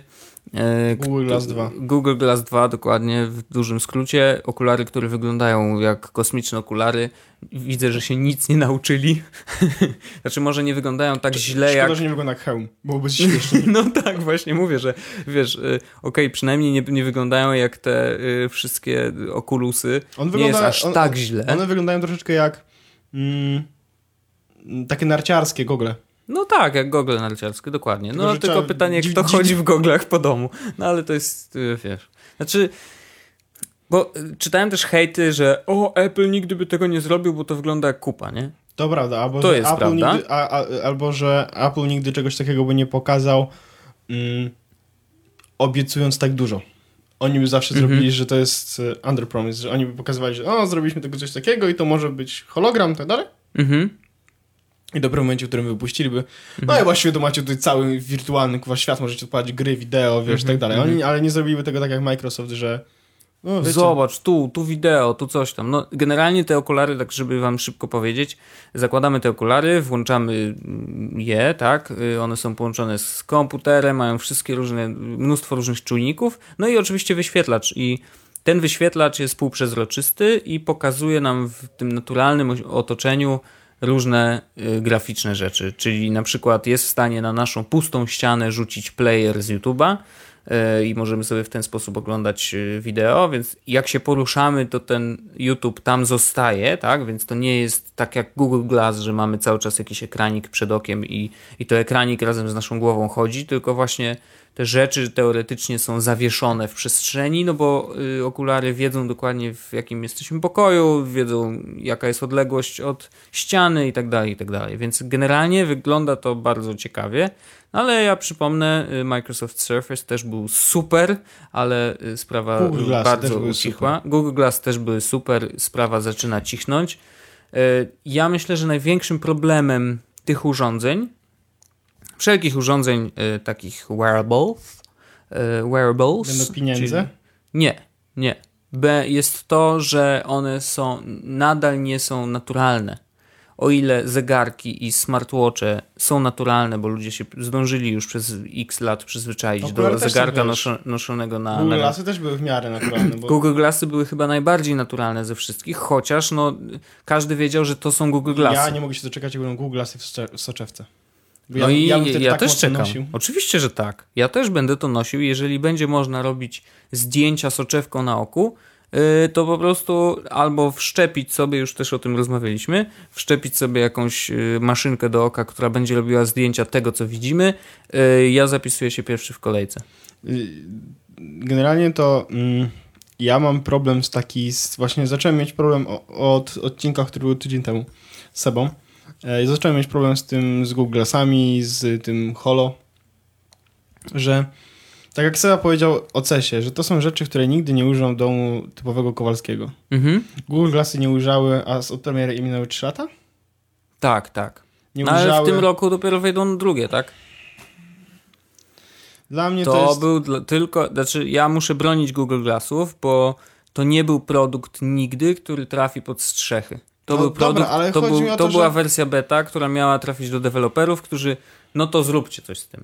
Yy, Google Glass 2. Google Glass 2, dokładnie, w dużym skrócie. Okulary, które wyglądają jak kosmiczne okulary. Widzę, że się nic nie nauczyli. *laughs* znaczy, może nie wyglądają tak źle Szkoda, jak. że nie wygląda jak hełm, byłoby śmiesznie. *laughs* No tak, właśnie mówię, że wiesz, y, okej, przynajmniej nie, nie wyglądają jak te y, wszystkie okulusy. On nie wygląda- jest aż on- tak źle. One wyglądają troszeczkę jak mm, takie narciarskie gogle. No tak, jak gogle narciarskie, dokładnie. No Tylko, pytanie, kto dzi- chodzi w goglach po domu. No ale to jest, y, wiesz. Znaczy, bo y, czytałem też hejty, że o, Apple nigdy by tego nie zrobił, bo to wygląda jak kupa, nie? To prawda, albo To że jest Apple prawda. Nigdy, a, a, albo że Apple nigdy czegoś takiego by nie pokazał, mm, obiecując tak dużo. Oni by zawsze Mhm. zrobili, że to jest e, under promise, że oni by pokazywali, że o, zrobiliśmy tego coś takiego i to może być hologram tak dalej. Mhm. I w momencie, w którym wypuściliby, no Mhm. i właściwie to macie tutaj cały wirtualny kurwa, świat, możecie odpalić gry, wideo, wiesz, Mhm, tak dalej. Oni, ale nie zrobiliby tego tak jak Microsoft, że no, Zobacz, tu, tu wideo, tu coś tam. No, generalnie te okulary, tak żeby wam szybko powiedzieć, zakładamy te okulary, włączamy mm, je, tak? Y, One są połączone z komputerem, mają wszystkie różne, mnóstwo różnych czujników, no i oczywiście wyświetlacz. I ten wyświetlacz jest półprzezroczysty i pokazuje nam w tym naturalnym otoczeniu różne y, graficzne rzeczy, czyli na przykład jest w stanie na naszą pustą ścianę rzucić player z YouTube'a, y, i możemy sobie w ten sposób oglądać y, wideo, więc jak się poruszamy, to ten YouTube tam zostaje, tak? Więc to nie jest tak jak Google Glass, że mamy cały czas jakiś ekranik przed okiem i, i to ekranik razem z naszą głową chodzi, tylko właśnie te rzeczy teoretycznie są zawieszone w przestrzeni, no bo y, okulary wiedzą dokładnie w jakim jesteśmy pokoju, wiedzą jaka jest odległość od ściany i tak dalej, i tak dalej. Więc generalnie wygląda to bardzo ciekawie, ale ja przypomnę, y, Microsoft Surface też był super, ale y, sprawa Google bardzo ucichła. Google Glass też były super, sprawa zaczyna cichnąć. Ja myślę, że największym problemem tych urządzeń wszelkich urządzeń y, takich wearables, y, wearables Będą pieniądze? czyli- Nie, nie. B jest to, że one są nadal nie są naturalne. O ile zegarki i smartwatche są naturalne, bo ludzie się zdążyli już przez x lat przyzwyczaić Okulary do zegarka noszonego na, Google na Glassy też były w miarę naturalne, bo Google Glassy były chyba najbardziej naturalne ze wszystkich, chociaż no, każdy wiedział, że to są Google Glassy. ja nie mogę się doczekać, jak będą Google Glassy w soczewce. Bo No i ja, wtedy tak też czekam. nosił. Oczywiście, że tak. Ja też będę to nosił. Jeżeli będzie można robić zdjęcia soczewką na oku, yy, to po prostu albo wszczepić sobie, już też o tym rozmawialiśmy, wszczepić sobie jakąś yy, maszynkę do oka, która będzie robiła zdjęcia tego, co widzimy. Yy, ja zapisuję się pierwszy w kolejce. Y, Generalnie to mm, ja mam problem z taki, właśnie zacząłem mieć problem od odcinka, który był tydzień temu z sobą. E, i zacząłem mieć problem z tym, z Google Glassami, z tym Holo, że tak jak Seba powiedział o CESie, że to są rzeczy, które nigdy nie użyją w domu typowego Kowalskiego. Mhm. Google Glassy nie ujrzały, a z- od premiery im minęły 3 lata? Tak, tak. Nie No, ale w tym roku dopiero wejdą drugie, tak? Dla mnie To, to, jest... był dla, tylko, znaczy ja muszę bronić Google Glassów, bo to nie był produkt nigdy, który trafi pod strzechy. To No był dobra, produkt, ale to, chodzi był, mi o to to, była że- wersja beta, która miała trafić do deweloperów, którzy, no to zróbcie coś z tym.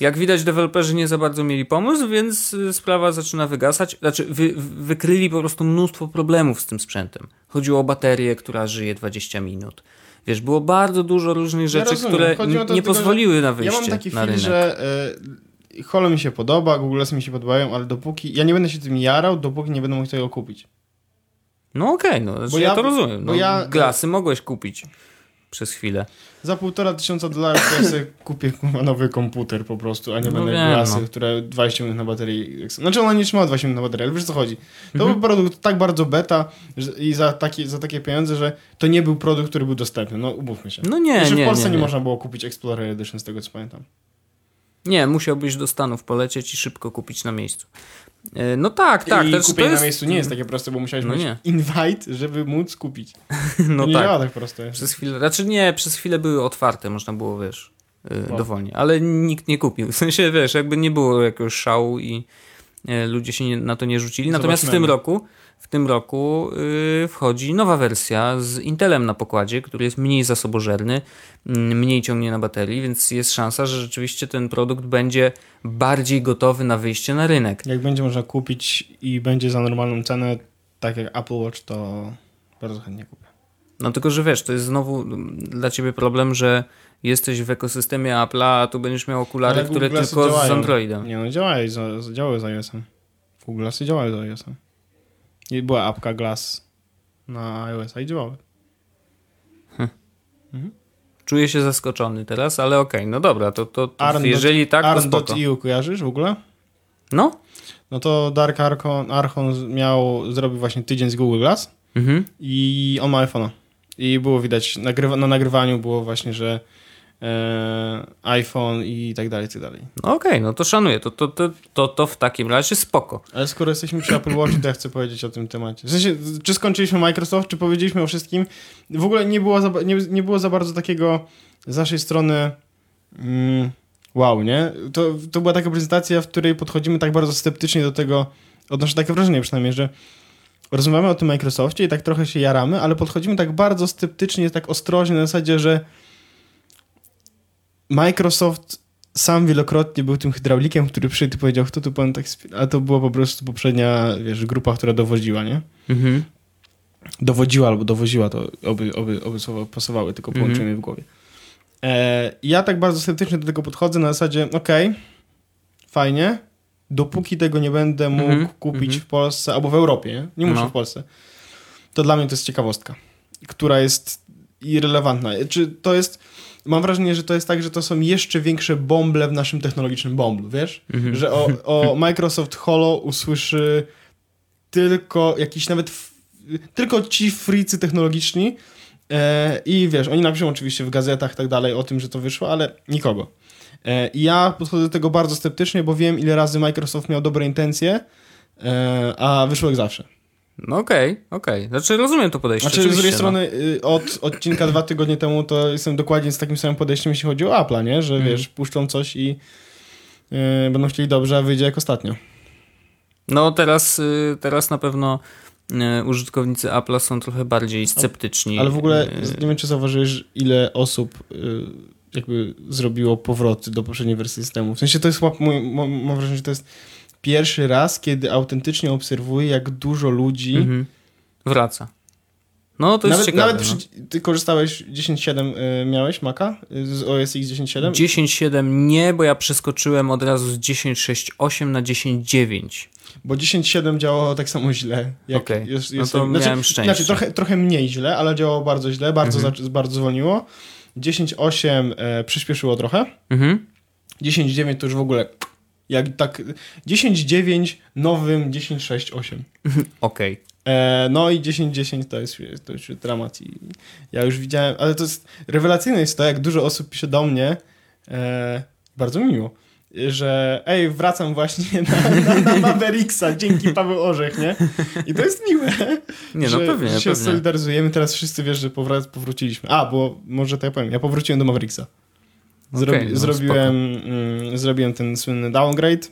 Jak widać, deweloperzy nie za bardzo mieli pomysł, więc y, sprawa zaczyna wygasać. Znaczy, wy, wykryli po prostu mnóstwo problemów z tym sprzętem. Chodziło o baterię, która żyje 20 minut. Wiesz, było bardzo dużo różnych rzeczy, rozumiem. które to nie pozwoliły na wyjście Ja mam taki na film, rynek. że y, Holo mi się podoba, Google mi się podobają, ale dopóki... Ja nie będę się tym jarał, dopóki nie będę mógł tego kupić. No okej, no znaczy Bo ja, ja- to rozumiem. No, ja- Glasy mogłeś kupić przez chwilę. Za półtora tysiąca dolarów to ja *laughs* sobie kupię nowy komputer po prostu, a nie No będę wiem, Glassy, no. które 20 minut na baterii... Znaczy ona nie trzyma 20 minut na baterii, ale wiesz co chodzi. To Mhm. był produkt tak bardzo beta że, i za takie, za takie pieniądze, że to nie był produkt, który był dostępny. No umówmy się. No nie, Jeszcze nie, w Polsce nie, nie, nie. można było kupić Explorer Edition, z tego co pamiętam. Nie, musiałbyś do Stanów polecieć i szybko kupić na miejscu. E, No tak, tak. I to kupienie jest... na miejscu nie jest takie proste, bo musiałeś No mieć nie. invite, żeby móc kupić. *laughs* No to nie tak. działa tak prosto. Przez chwilę, znaczy nie, przez chwilę były otwarte, można było, wiesz, yy, O. dowolnie, ale nikt nie kupił. W sensie, wiesz, jakby nie było jakiegoś szału i e, ludzie się nie, na to nie rzucili. Natomiast w tym Zobaczmy. roku, w tym roku yy, wchodzi nowa wersja z Intelem na pokładzie, który jest mniej zasobożerny, mm, mniej ciągnie na baterii, więc jest szansa, że rzeczywiście ten produkt będzie bardziej gotowy na wyjście na rynek. Jak będzie można kupić i będzie za normalną cenę, tak jak Apple Watch, to bardzo chętnie kupię. No tylko, że wiesz, to jest znowu dla ciebie problem, że jesteś w ekosystemie Apple'a, a tu będziesz miał okulary, Ale które tylko z działają. Androidem. Nie no, działają, z, z, działają z iOS-em. Google Glassy działają z iOS-em. I była apka Glass na iOS-a i działały. Czuję się zaskoczony teraz, ale okej, no dobra, to, to, to Arn jeżeli tak, to spoko. Arn.eu kojarzysz w ogóle? No? No to Dark Archon, Archon z- miał, zrobił właśnie tydzień z Google Glass Mhm. i on ma iPhone'a. I było widać, nagrywa, na nagrywaniu było właśnie, że e, iPhone i tak dalej, i tak dalej. No okej, no to szanuję. To, to, to, to, to w takim razie spoko. Ale skoro jesteśmy przy Apple Watch, to ja chcę powiedzieć o tym temacie. W sensie, czy skończyliśmy Microsoft, czy powiedzieliśmy o wszystkim? W ogóle nie było za, nie, nie było za bardzo takiego z naszej strony mm, wow, nie? To, to była taka prezentacja, w której podchodzimy tak bardzo sceptycznie do tego, odnoszę takie wrażenie przynajmniej, że rozmawiamy o tym Microsoftie i tak trochę się jaramy, ale podchodzimy tak bardzo sceptycznie, tak ostrożnie na zasadzie, że Microsoft sam wielokrotnie był tym hydraulikiem, który przyszedł i powiedział, kto tu pan tak... spi-" A to była po prostu poprzednia, wiesz, grupa, która dowodziła, nie? Mhm. Dowodziła albo dowoziła, to oby, oby, oby słowa pasowały, tylko połączymy je w głowie. E, ja tak bardzo sceptycznie do tego podchodzę na zasadzie, okej, fajnie, dopóki tego nie będę mógł Mhm, kupić mhm. w Polsce albo w Europie, nie, nie muszę No. w Polsce, to dla mnie to jest ciekawostka, która jest irrelevantna. Czy to jest, mam wrażenie, że to jest tak, że to są jeszcze większe bąble w naszym technologicznym bąblu, wiesz? Mhm. Że o, o *laughs* Microsoft Holo usłyszy tylko jakiś nawet tylko ci fricy technologiczni e, i wiesz, oni napiszą oczywiście w gazetach i tak dalej o tym, że to wyszło, ale nikogo. E, I ja podchodzę do tego bardzo sceptycznie, bo wiem ile razy Microsoft miał dobre intencje, e, a wyszło jak zawsze. No okej, okej. Znaczy rozumiem to podejście. Znaczy z drugiej no. strony y, od odcinka dwa tygodnie temu to jestem dokładnie z takim samym podejściem, jeśli chodzi o Apple'a, nie? Że Mhm. wiesz, puszczą coś i y, będą chcieli dobrze, a wyjdzie jak ostatnio. No teraz, y, teraz na pewno y, użytkownicy Apple'a są trochę bardziej sceptyczni. Ale w ogóle nie wiem, czy zauważyłeś, ile osób jakby zrobiło powroty do poprzedniej wersji systemu. W sensie to jest, mam, wrażenie, że to jest pierwszy raz, kiedy autentycznie obserwuję, jak dużo ludzi... mhm. Wraca. No to jest Nawet, ciekawe. nawet no. przy, ty korzystałeś 10.7 y, miałeś Maca z OS X 10.7? 10.7 nie, bo ja przeskoczyłem od razu z 10.6.8 na 10.9. Bo 10.7 działało tak samo źle. Jak Okej, jest, no jest, to miałem szczęście. Znaczy trochę, trochę mniej źle, ale działało bardzo źle, bardzo, Mhm. zac- bardzo zwolniło. 10.8 e, przyspieszyło trochę. Mhm. 10.9 to już w ogóle jak tak 10.9 nowym 10.6.8. *laughs* Okej. E, no i 10.10 to jest, to już dramat i ja już widziałem, ale to jest rewelacyjne jest to, jak dużo osób pisze do mnie, e, bardzo mi miło, że ej, wracam właśnie na, na, na Mavericksa, dzięki Paweł Orzech, nie? I to jest miłe, Nie, no że, pewnie, że się pewnie. solidaryzujemy, teraz wszyscy wiesz, że powrac, powróciliśmy. A, bo może to ja powiem, ja powróciłem do Mavericksa. Zrobi, Okej, no, zrobiłem, mm, zrobiłem ten słynny downgrade,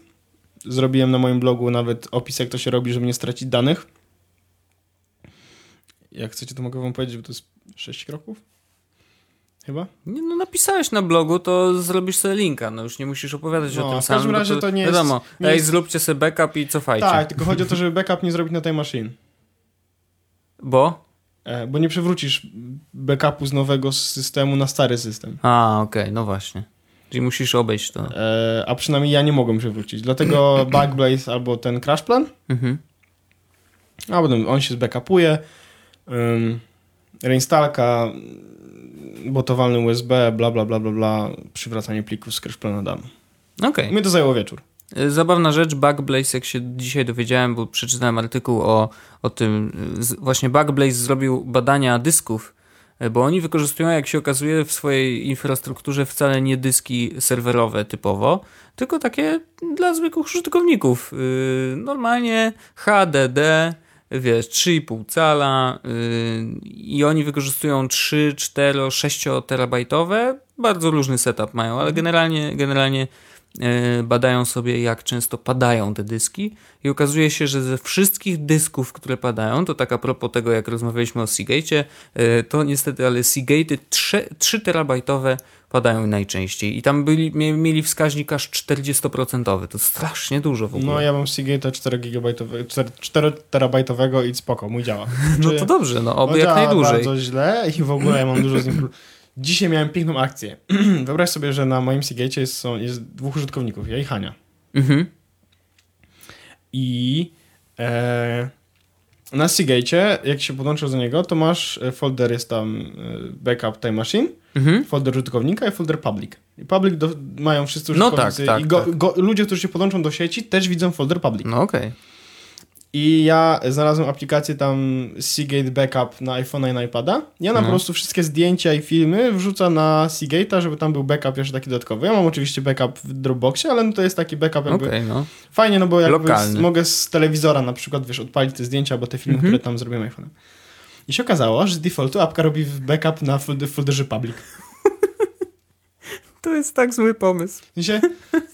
zrobiłem na moim blogu nawet opis, jak to się robi, żeby nie stracić danych. Jak chcecie, to mogę wam powiedzieć, bo to jest 6 kroków? Chyba? Nie, no napisałeś na blogu, to zrobisz sobie linka, no już nie musisz opowiadać No, o tym w samym. każdym bo razie to nie jest- Wiadomo, nie ej, jest- zróbcie sobie backup i cofajcie. Tak, tylko chodzi o to, żeby backup nie zrobić na tej maszynie. Bo? E, bo nie przewrócisz backupu z nowego systemu na stary system. A, okej, no właśnie. Czyli musisz obejść to. E, a przynajmniej ja nie mogłem przewrócić. Dlatego *clears throat* Backblaze albo ten Crash Plan, Mhm. a potem on się zbackupuje, um, reinstalka, botowalny USB, bla bla bla bla bla, przywracanie plików z Crash Plana dam. Okej. Mnie to zajęło wieczór. Y, Zabawna rzecz, Backblaze, jak się dzisiaj dowiedziałem, bo przeczytałem artykuł o, o tym, y, właśnie Backblaze zrobił badania dysków, y, bo oni wykorzystują, jak się okazuje, w swojej infrastrukturze wcale nie dyski serwerowe typowo, tylko takie dla zwykłych użytkowników. Normalnie HDD, wiesz, 3,5 cala y, i oni wykorzystują 3, 4, 6 terabajtowe. Bardzo różny setup mają, ale generalnie, generalnie e, badają sobie, jak często padają te dyski i okazuje się, że ze wszystkich dysków, które padają, to tak a propos tego, jak rozmawialiśmy o Seagate'cie, e, to niestety, ale Seagate'y 3, 3 terabajtowe padają najczęściej i tam byli, mie- mieli wskaźnik aż 40%, to strasznie dużo w ogóle. No ja mam Seagate'a 4 gigabajtowego, 4, 4 terabajtowego i spoko, mój działa. *laughs* No to dobrze, no oby No jak najdłużej. bardzo źle i w ogóle ja mam dużo z nim... Dzisiaj miałem piękną akcję. *clears throat* Wyobraź sobie, że na moim Seagate'cie jest, są, jest dwóch użytkowników, ja i Hania. Mhm. I e, na Seagate'cie, jak się podłączysz do niego, to masz e, folder, jest tam e, backup time machine, Mhm. folder użytkownika i folder public. I public do, mają wszyscy No użytkownicy tak, tak, i go, tak. Go, ludzie, którzy się podłączą do sieci też widzą folder public. No okej. I ja znalazłem aplikację tam Seagate Backup na iPhone'a i na iPada. I ona No. po prostu wszystkie zdjęcia i filmy wrzuca na Seagate'a, żeby tam był backup jeszcze taki dodatkowy. Ja mam oczywiście backup w Dropboxie, ale no to jest taki backup jakby Okej, no. fajnie, no bo jakby z, mogę z telewizora na przykład, wiesz, odpalić te zdjęcia albo te filmy, Mhm. które tam zrobiłem iPhone'em. I się okazało, że z defaultu apka robi backup na folder, folderze public. *laughs* To jest tak zły pomysł. Sensie, *laughs*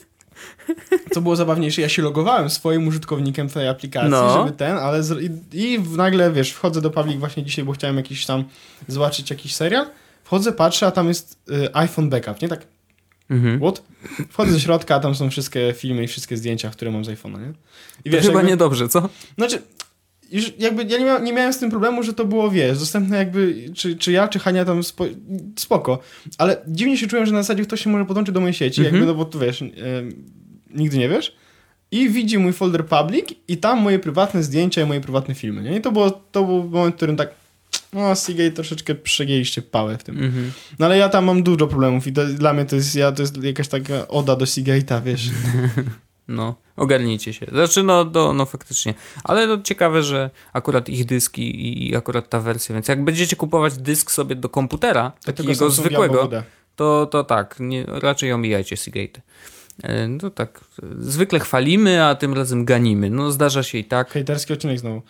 *laughs* co było zabawniejsze, ja się logowałem swoim użytkownikiem tej aplikacji, No. żeby ten, ale z, i, i nagle, wiesz, wchodzę do public właśnie dzisiaj, bo chciałem jakiś tam zobaczyć jakiś serial, wchodzę, patrzę, a tam jest y, iPhone backup, nie tak, Mhm. what? Wchodzę do środka, a tam są wszystkie filmy i wszystkie zdjęcia, które mam z iPhone'a, nie? I To chyba jakby- niedobrze, co? Znaczy, już jakby ja nie, mia nie miałem z tym problemu, że to było, wiesz, dostępne jakby, czy, czy ja, czy Hania tam spo spoko, ale dziwnie się czułem, że na zasadzie ktoś się może podłączyć do mojej sieci, Mhm. jakby, no bo tu wiesz, em, nigdy nie wiesz, i widzi mój folder public i tam moje prywatne zdjęcia i moje prywatne filmy, nie? I to, było, to był moment, w którym tak, no, Seagate troszeczkę przegięliście pałę w tym. Mhm. No ale ja tam mam dużo problemów i to, dla mnie to jest, ja, to jest jakaś taka oda do Seagate'a, wiesz. *laughs* No, ogarnijcie się. Znaczy, no, do, no faktycznie. Ale no, ciekawe, że akurat ich dyski i, akurat ta wersja, więc jak będziecie kupować dysk sobie do komputera, To takiego albo zwykłego, to, to tak, nie, raczej omijajcie Seagate. No tak, zwykle chwalimy, a tym razem ganimy. No zdarza się i tak. Hejterski odcinek znowu.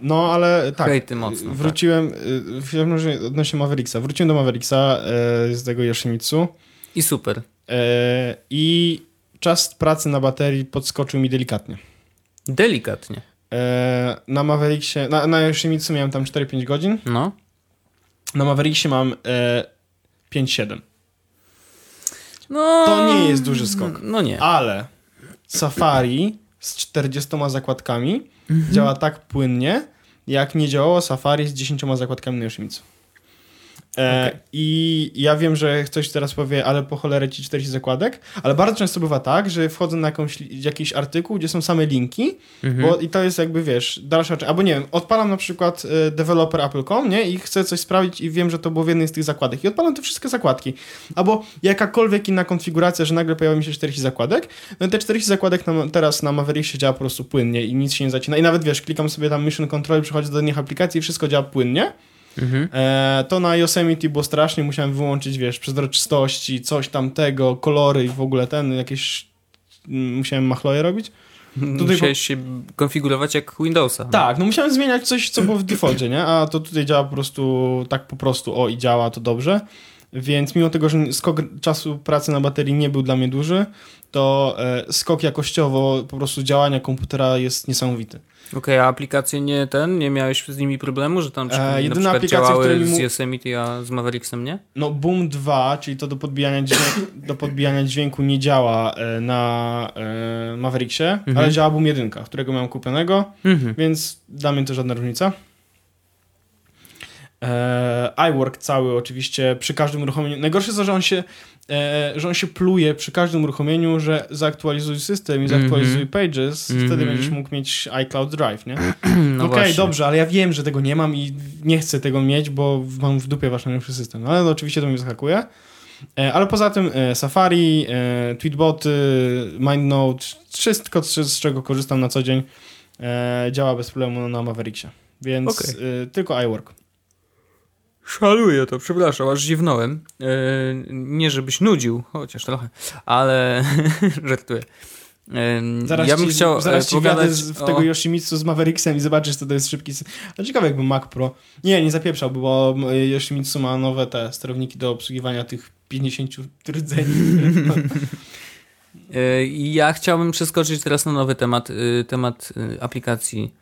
No, ale tak. Hejty mocno, tak. Wróciłem, y, w każdym razie odnośnie Mavericksa. Wróciłem do Mavericksa e, z tego Yoshimitsu I super. e, i czas pracy na baterii podskoczył mi delikatnie. Delikatnie. E, na Mavericksie, na, na Yoshimitsu miałem tam 4-5 godzin, No. na Mavericksie mam e, 5-7. No. To nie jest duży skok. No nie. Ale Safari z 40 zakładkami Mhm. działa tak płynnie, jak nie działało Safari z 10 zakładkami na Yoshimitsu. E, Okej. I ja wiem, że ktoś teraz powie, ale po cholerę ci 40 zakładek, ale bardzo często bywa tak, że wchodzę na jakąś, jakiś artykuł, gdzie są same linki, Mhm. bo i to jest jakby, wiesz, dalsza część, albo nie wiem, odpalam na przykład e, developer Apple.com, nie, i chcę coś sprawdzić i wiem, że to było w jednej z tych zakładek. I odpalam te wszystkie zakładki, albo jakakolwiek inna konfiguracja, że nagle pojawia mi się 40 zakładek, no i te 40 zakładek na, teraz na Mavericksie działa po prostu płynnie i nic się nie zacina. I nawet, wiesz, klikam sobie tam Mission Control, przychodzi do innych aplikacji i wszystko działa płynnie, Mhm. E, to na Yosemite było strasznie, musiałem wyłączyć, wiesz, przezroczystości, coś tamtego, kolory i w ogóle ten, jakieś... mm, Musiałem machloje robić. Tutaj Musiałeś się konfigurować jak Windowsa. Tak, no musiałem zmieniać coś, co było w defaulcie, nie? A to tutaj działa po prostu tak po prostu, o i działa to dobrze. Więc mimo tego, że skok czasu pracy na baterii nie był dla mnie duży, to e, skok jakościowo po prostu działania komputera jest niesamowity. Okej, a aplikacje nie ten, nie miałeś z nimi problemu, że tam E, na jedyna przykład aplikacja, działały mi z mu- Yosemite, a z Mavericksem nie? No Boom 2, czyli to do podbijania dźwięku, do podbijania dźwięku nie działa e, na e, Mavericksie, Mhm. ale działa Boom 1, którego mam kupionego, Mhm. więc dla mnie to żadna różnica. E, iWork cały oczywiście przy każdym uruchomieniu. Najgorsze jest to, że on się, e, że on się pluje przy każdym uruchomieniu, że zaktualizuj system i zaktualizuj Mhm. pages, wtedy Mhm. będziesz mógł mieć iCloud Drive, nie? *clears throat* No Okej, właśnie. dobrze, ale ja wiem, że tego nie mam i nie chcę tego mieć, bo mam w dupie wasz najnowszy system. No, ale oczywiście to mnie zaskakuje. E, Ale poza tym e, Safari, e, Tweetboty, MindNote, wszystko, z czego korzystam na co dzień, e, działa bez problemu na Mavericksie. Więc Okej. e, tylko iWork. Szaluję to, przepraszam, aż dziwnąłem. Yy, nie żebyś nudził, chociaż trochę, ale *laughs* żartuję. Yy, Zaraz ja bym ci, chciał zaraz e, ci pogadać z- w o- tego Yoshimitsu z Mavericksem i zobaczysz, co to jest szybki... A ciekawe jakby Mac Pro... Nie, nie zapieprzałby, bo e, Yoshimitsu ma nowe te sterowniki do obsługiwania tych 50 rdzeni. *laughs* Yy, Ja chciałbym przeskoczyć teraz na nowy temat, yy, temat yy, aplikacji,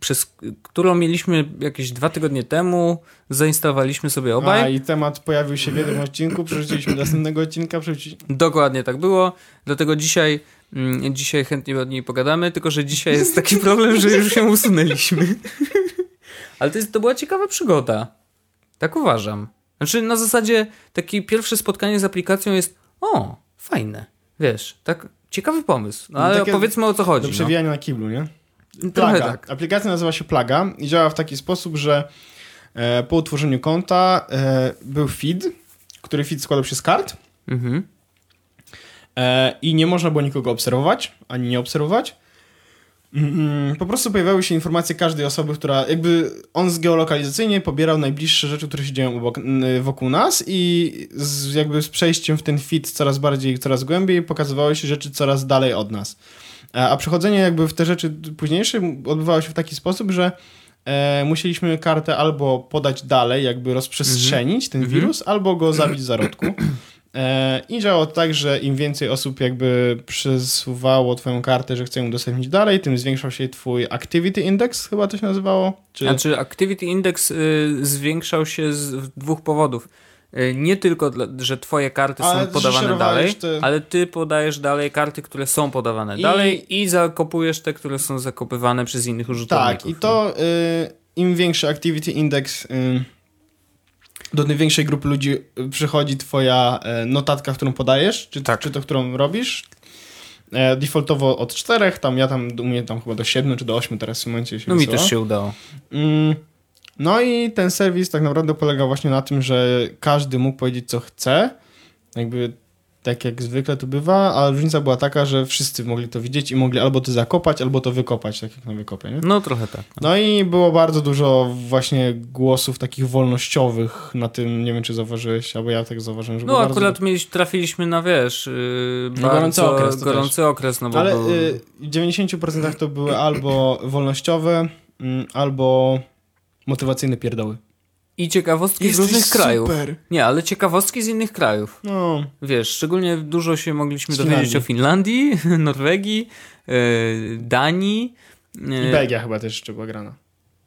przez którą mieliśmy jakieś dwa tygodnie temu, zainstalowaliśmy sobie A, obaj. i temat pojawił się w jednym odcinku, przerzuciliśmy do następnego odcinka, przerzuciliśmy... Dokładnie tak było, dlatego dzisiaj, mm, dzisiaj chętnie od niej pogadamy, tylko że dzisiaj jest taki problem, że już się usunęliśmy. *laughs* Ale to, jest, to była ciekawa przygoda. Tak uważam. Znaczy na zasadzie takie pierwsze spotkanie z aplikacją jest o, fajne. Wiesz, tak ciekawy pomysł. No, ale Takie powiedzmy o co chodzi. Do No. przewijania na kiblu, nie? Plaga. tak. Aplikacja nazywa się Plaga i działa w taki sposób, że e, po utworzeniu konta e, był feed, który feed składał się z kart Mhm. e, i nie można było nikogo obserwować, ani nie obserwować. Mm, Po prostu pojawiały się informacje każdej osoby, która jakby on zgeolokalizacyjnie pobierał najbliższe rzeczy, które się dzieją obok, wokół nas i z, jakby z przejściem w ten fit coraz bardziej, coraz głębiej pokazywały się rzeczy coraz dalej od nas. A, przechodzenie jakby w te rzeczy późniejsze odbywało się w taki sposób, że e, musieliśmy kartę albo podać dalej, jakby rozprzestrzenić ten wirus, albo go zabić w zarodku. E, I działało tak, że im więcej osób jakby przesuwało twoją kartę, że chce ją udostępnić dalej, tym zwiększał się twój activity index, chyba to się nazywało. Czy... Znaczy, Activity Index y, zwiększał się z dwóch powodów. Y, Nie tylko, dla, że twoje karty Ale są ty podawane dalej, te- ale ty podajesz dalej karty, które są podawane I- dalej i zakopujesz te, które są zakopywane przez innych użytkowników. Tak, i to y, im większy activity index, y, do tym większej grupy ludzi y, przychodzi twoja y, notatka, którą podajesz, czy, Tak. czy to, którą robisz. E, defaultowo od czterech, tam ja tam, u mnie tam chyba do siedmiu czy do ośmiu teraz w momencie się No mi wysyła. też się udało. Mm, No i ten serwis tak naprawdę polegał właśnie na tym, że każdy mógł powiedzieć co chce, jakby tak jak zwykle to bywa, ale różnica była taka, że wszyscy mogli to widzieć i mogli albo to zakopać, albo to wykopać, tak jak na wykopie, nie? No trochę tak. No i było bardzo dużo właśnie głosów takich wolnościowych na tym, nie wiem czy zauważyłeś, albo ja tak zauważyłem, że No akurat bardzo... mieliśmy, trafiliśmy na, wiesz, yy, No, gorący okres gorący okres, no bo Ale był- y, w 90% to były albo *clears throat* wolnościowe, mm, albo motywacyjne pierdoły. i ciekawostki z Jesteś różnych krajów. super. Nie, ale ciekawostki z innych krajów. No, Wiesz, szczególnie dużo się mogliśmy Z dowiedzieć o Finlandii, *laughs* Norwegii, yy, Danii. yy, i Belgia chyba też jeszcze była grana.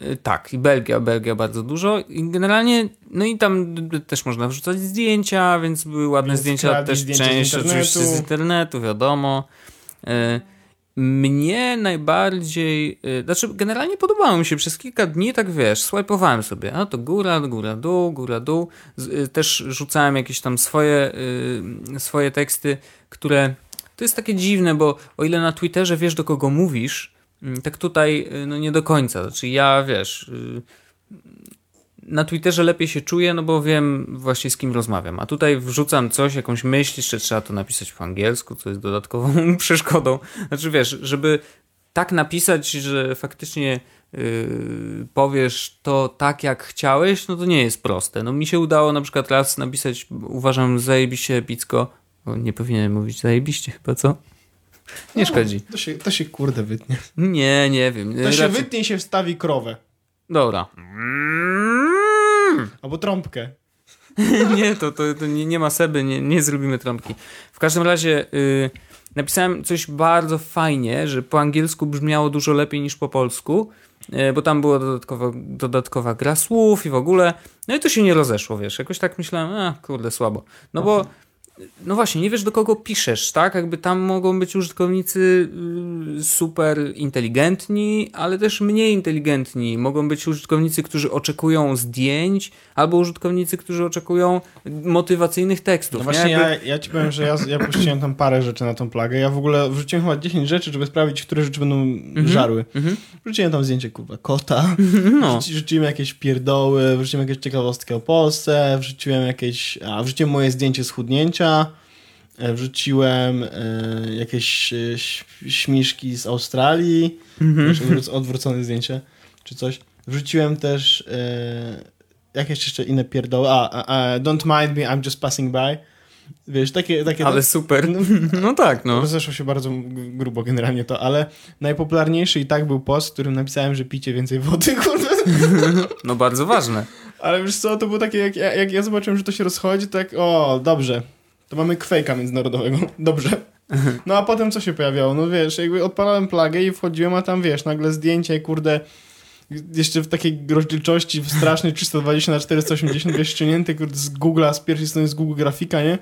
Y, Tak, i Belgia, Belgia bardzo dużo. I generalnie, no i tam też można wrzucać zdjęcia, więc były ładne Więc zdjęcia, też zdjęcia z część internetu. oczywiście z internetu, wiadomo. Mnie najbardziej, y, znaczy generalnie podobało mi się przez kilka dni, tak wiesz, swajpowałem sobie, a to góra, góra, dół, góra, dół. Y, Też rzucałem jakieś tam swoje, y, swoje teksty, które, to jest takie dziwne, bo o ile na Twitterze wiesz do kogo mówisz, mm, tak tutaj no nie do końca. Znaczy ja, wiesz, na Twitterze lepiej się czuję, no bo wiem właśnie z kim rozmawiam. A tutaj wrzucam coś, jakąś myśl, jeszcze trzeba to napisać po angielsku, co jest dodatkową *laughs* przeszkodą. Znaczy wiesz, żeby tak napisać, że faktycznie yy, powiesz to tak jak chciałeś, no to nie jest proste. No mi się udało na przykład raz napisać, uważam zajebiście epicko, o, nie powinienem mówić zajebiście chyba, co? Nie szkodzi. To się, to się kurde wytnie. Nie, nie wiem. To się Raczej- wytnie i się wstawi krowę. Dobra. Albo trąbkę. *laughs* nie, to, to, to nie, nie ma seby, nie, nie zrobimy trąbki. W każdym razie y, napisałem coś bardzo fajnie, że po angielsku brzmiało dużo lepiej niż po polsku, y, bo tam była dodatkowa, dodatkowa gra słów i w ogóle. No i to się nie rozeszło, wiesz. Jakoś tak myślałem, a kurde, słabo. No bo no właśnie, nie wiesz do kogo piszesz, tak? Jakby tam mogą być użytkownicy y, super inteligentni, ale też mniej inteligentni. Mogą być użytkownicy, którzy oczekują zdjęć, albo użytkownicy, którzy oczekują motywacyjnych tekstów. No nie? właśnie Jakby- ja, ja ci powiem, że ja, ja puściłem tam parę rzeczy na tą plagę. Ja w ogóle wrzuciłem chyba 10 rzeczy, żeby sprawdzić, które rzeczy będą Mhm. żarły. Wrzuciłem tam zdjęcie, kurwa, kota. *laughs* No. Wrzuci- Wrzuciłem jakieś pierdoły, wrzuciłem jakieś ciekawostki o Polsce, wrzuciłem jakieś... A, wrzuciłem moje zdjęcie schudnięcia, e, wrzuciłem e, jakieś e, śmiszki z Australii, Mhm. Wiesz, odwró- odwrócone zdjęcie, czy coś. Wrzuciłem też jakieś jeszcze inne pierdoły. A, a, a, don't mind me, I'm just passing by. Wiesz, takie... takie Ale super. *laughs* No tak, no. Rozeszło się bardzo grubo generalnie to, ale najpopularniejszy i tak był post, w którym napisałem, że picie więcej wody, *laughs* kurde. No bardzo ważne. Ale wiesz co, to było takie, jak, ja- jak ja zobaczyłem, że to się rozchodzi, tak o, dobrze. To mamy kwejka międzynarodowego. *laughs* Dobrze. No a potem co się pojawiało? No wiesz, jakby odpalałem plagę i wchodziłem, a tam wiesz, nagle zdjęcie, kurde, jeszcze w takiej rozdzielczości w strasznej 320 na 480 wiesz, ściągnięty z Google'a, z pierwszej strony z Google Grafika, nie?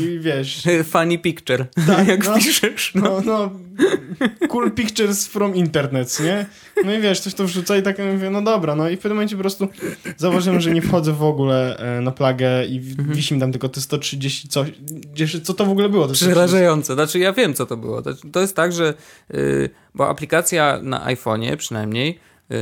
I wiesz, *laughs* Funny picture. Tak, *laughs* Jak no. piszesz. No. no, no, cool pictures from internet, nie? No i wiesz, coś to wrzuca i tak mówię, no dobra, no i w pewnym momencie po prostu zauważyłem, że nie wchodzę w ogóle e, na plagę i Mhm. wisi mi tam tylko te 130 coś, co to w ogóle było? To 130? Przerażające. Znaczy ja wiem, co to było. To, to jest tak, że y, bo aplikacja na iPhone'ie przynajmniej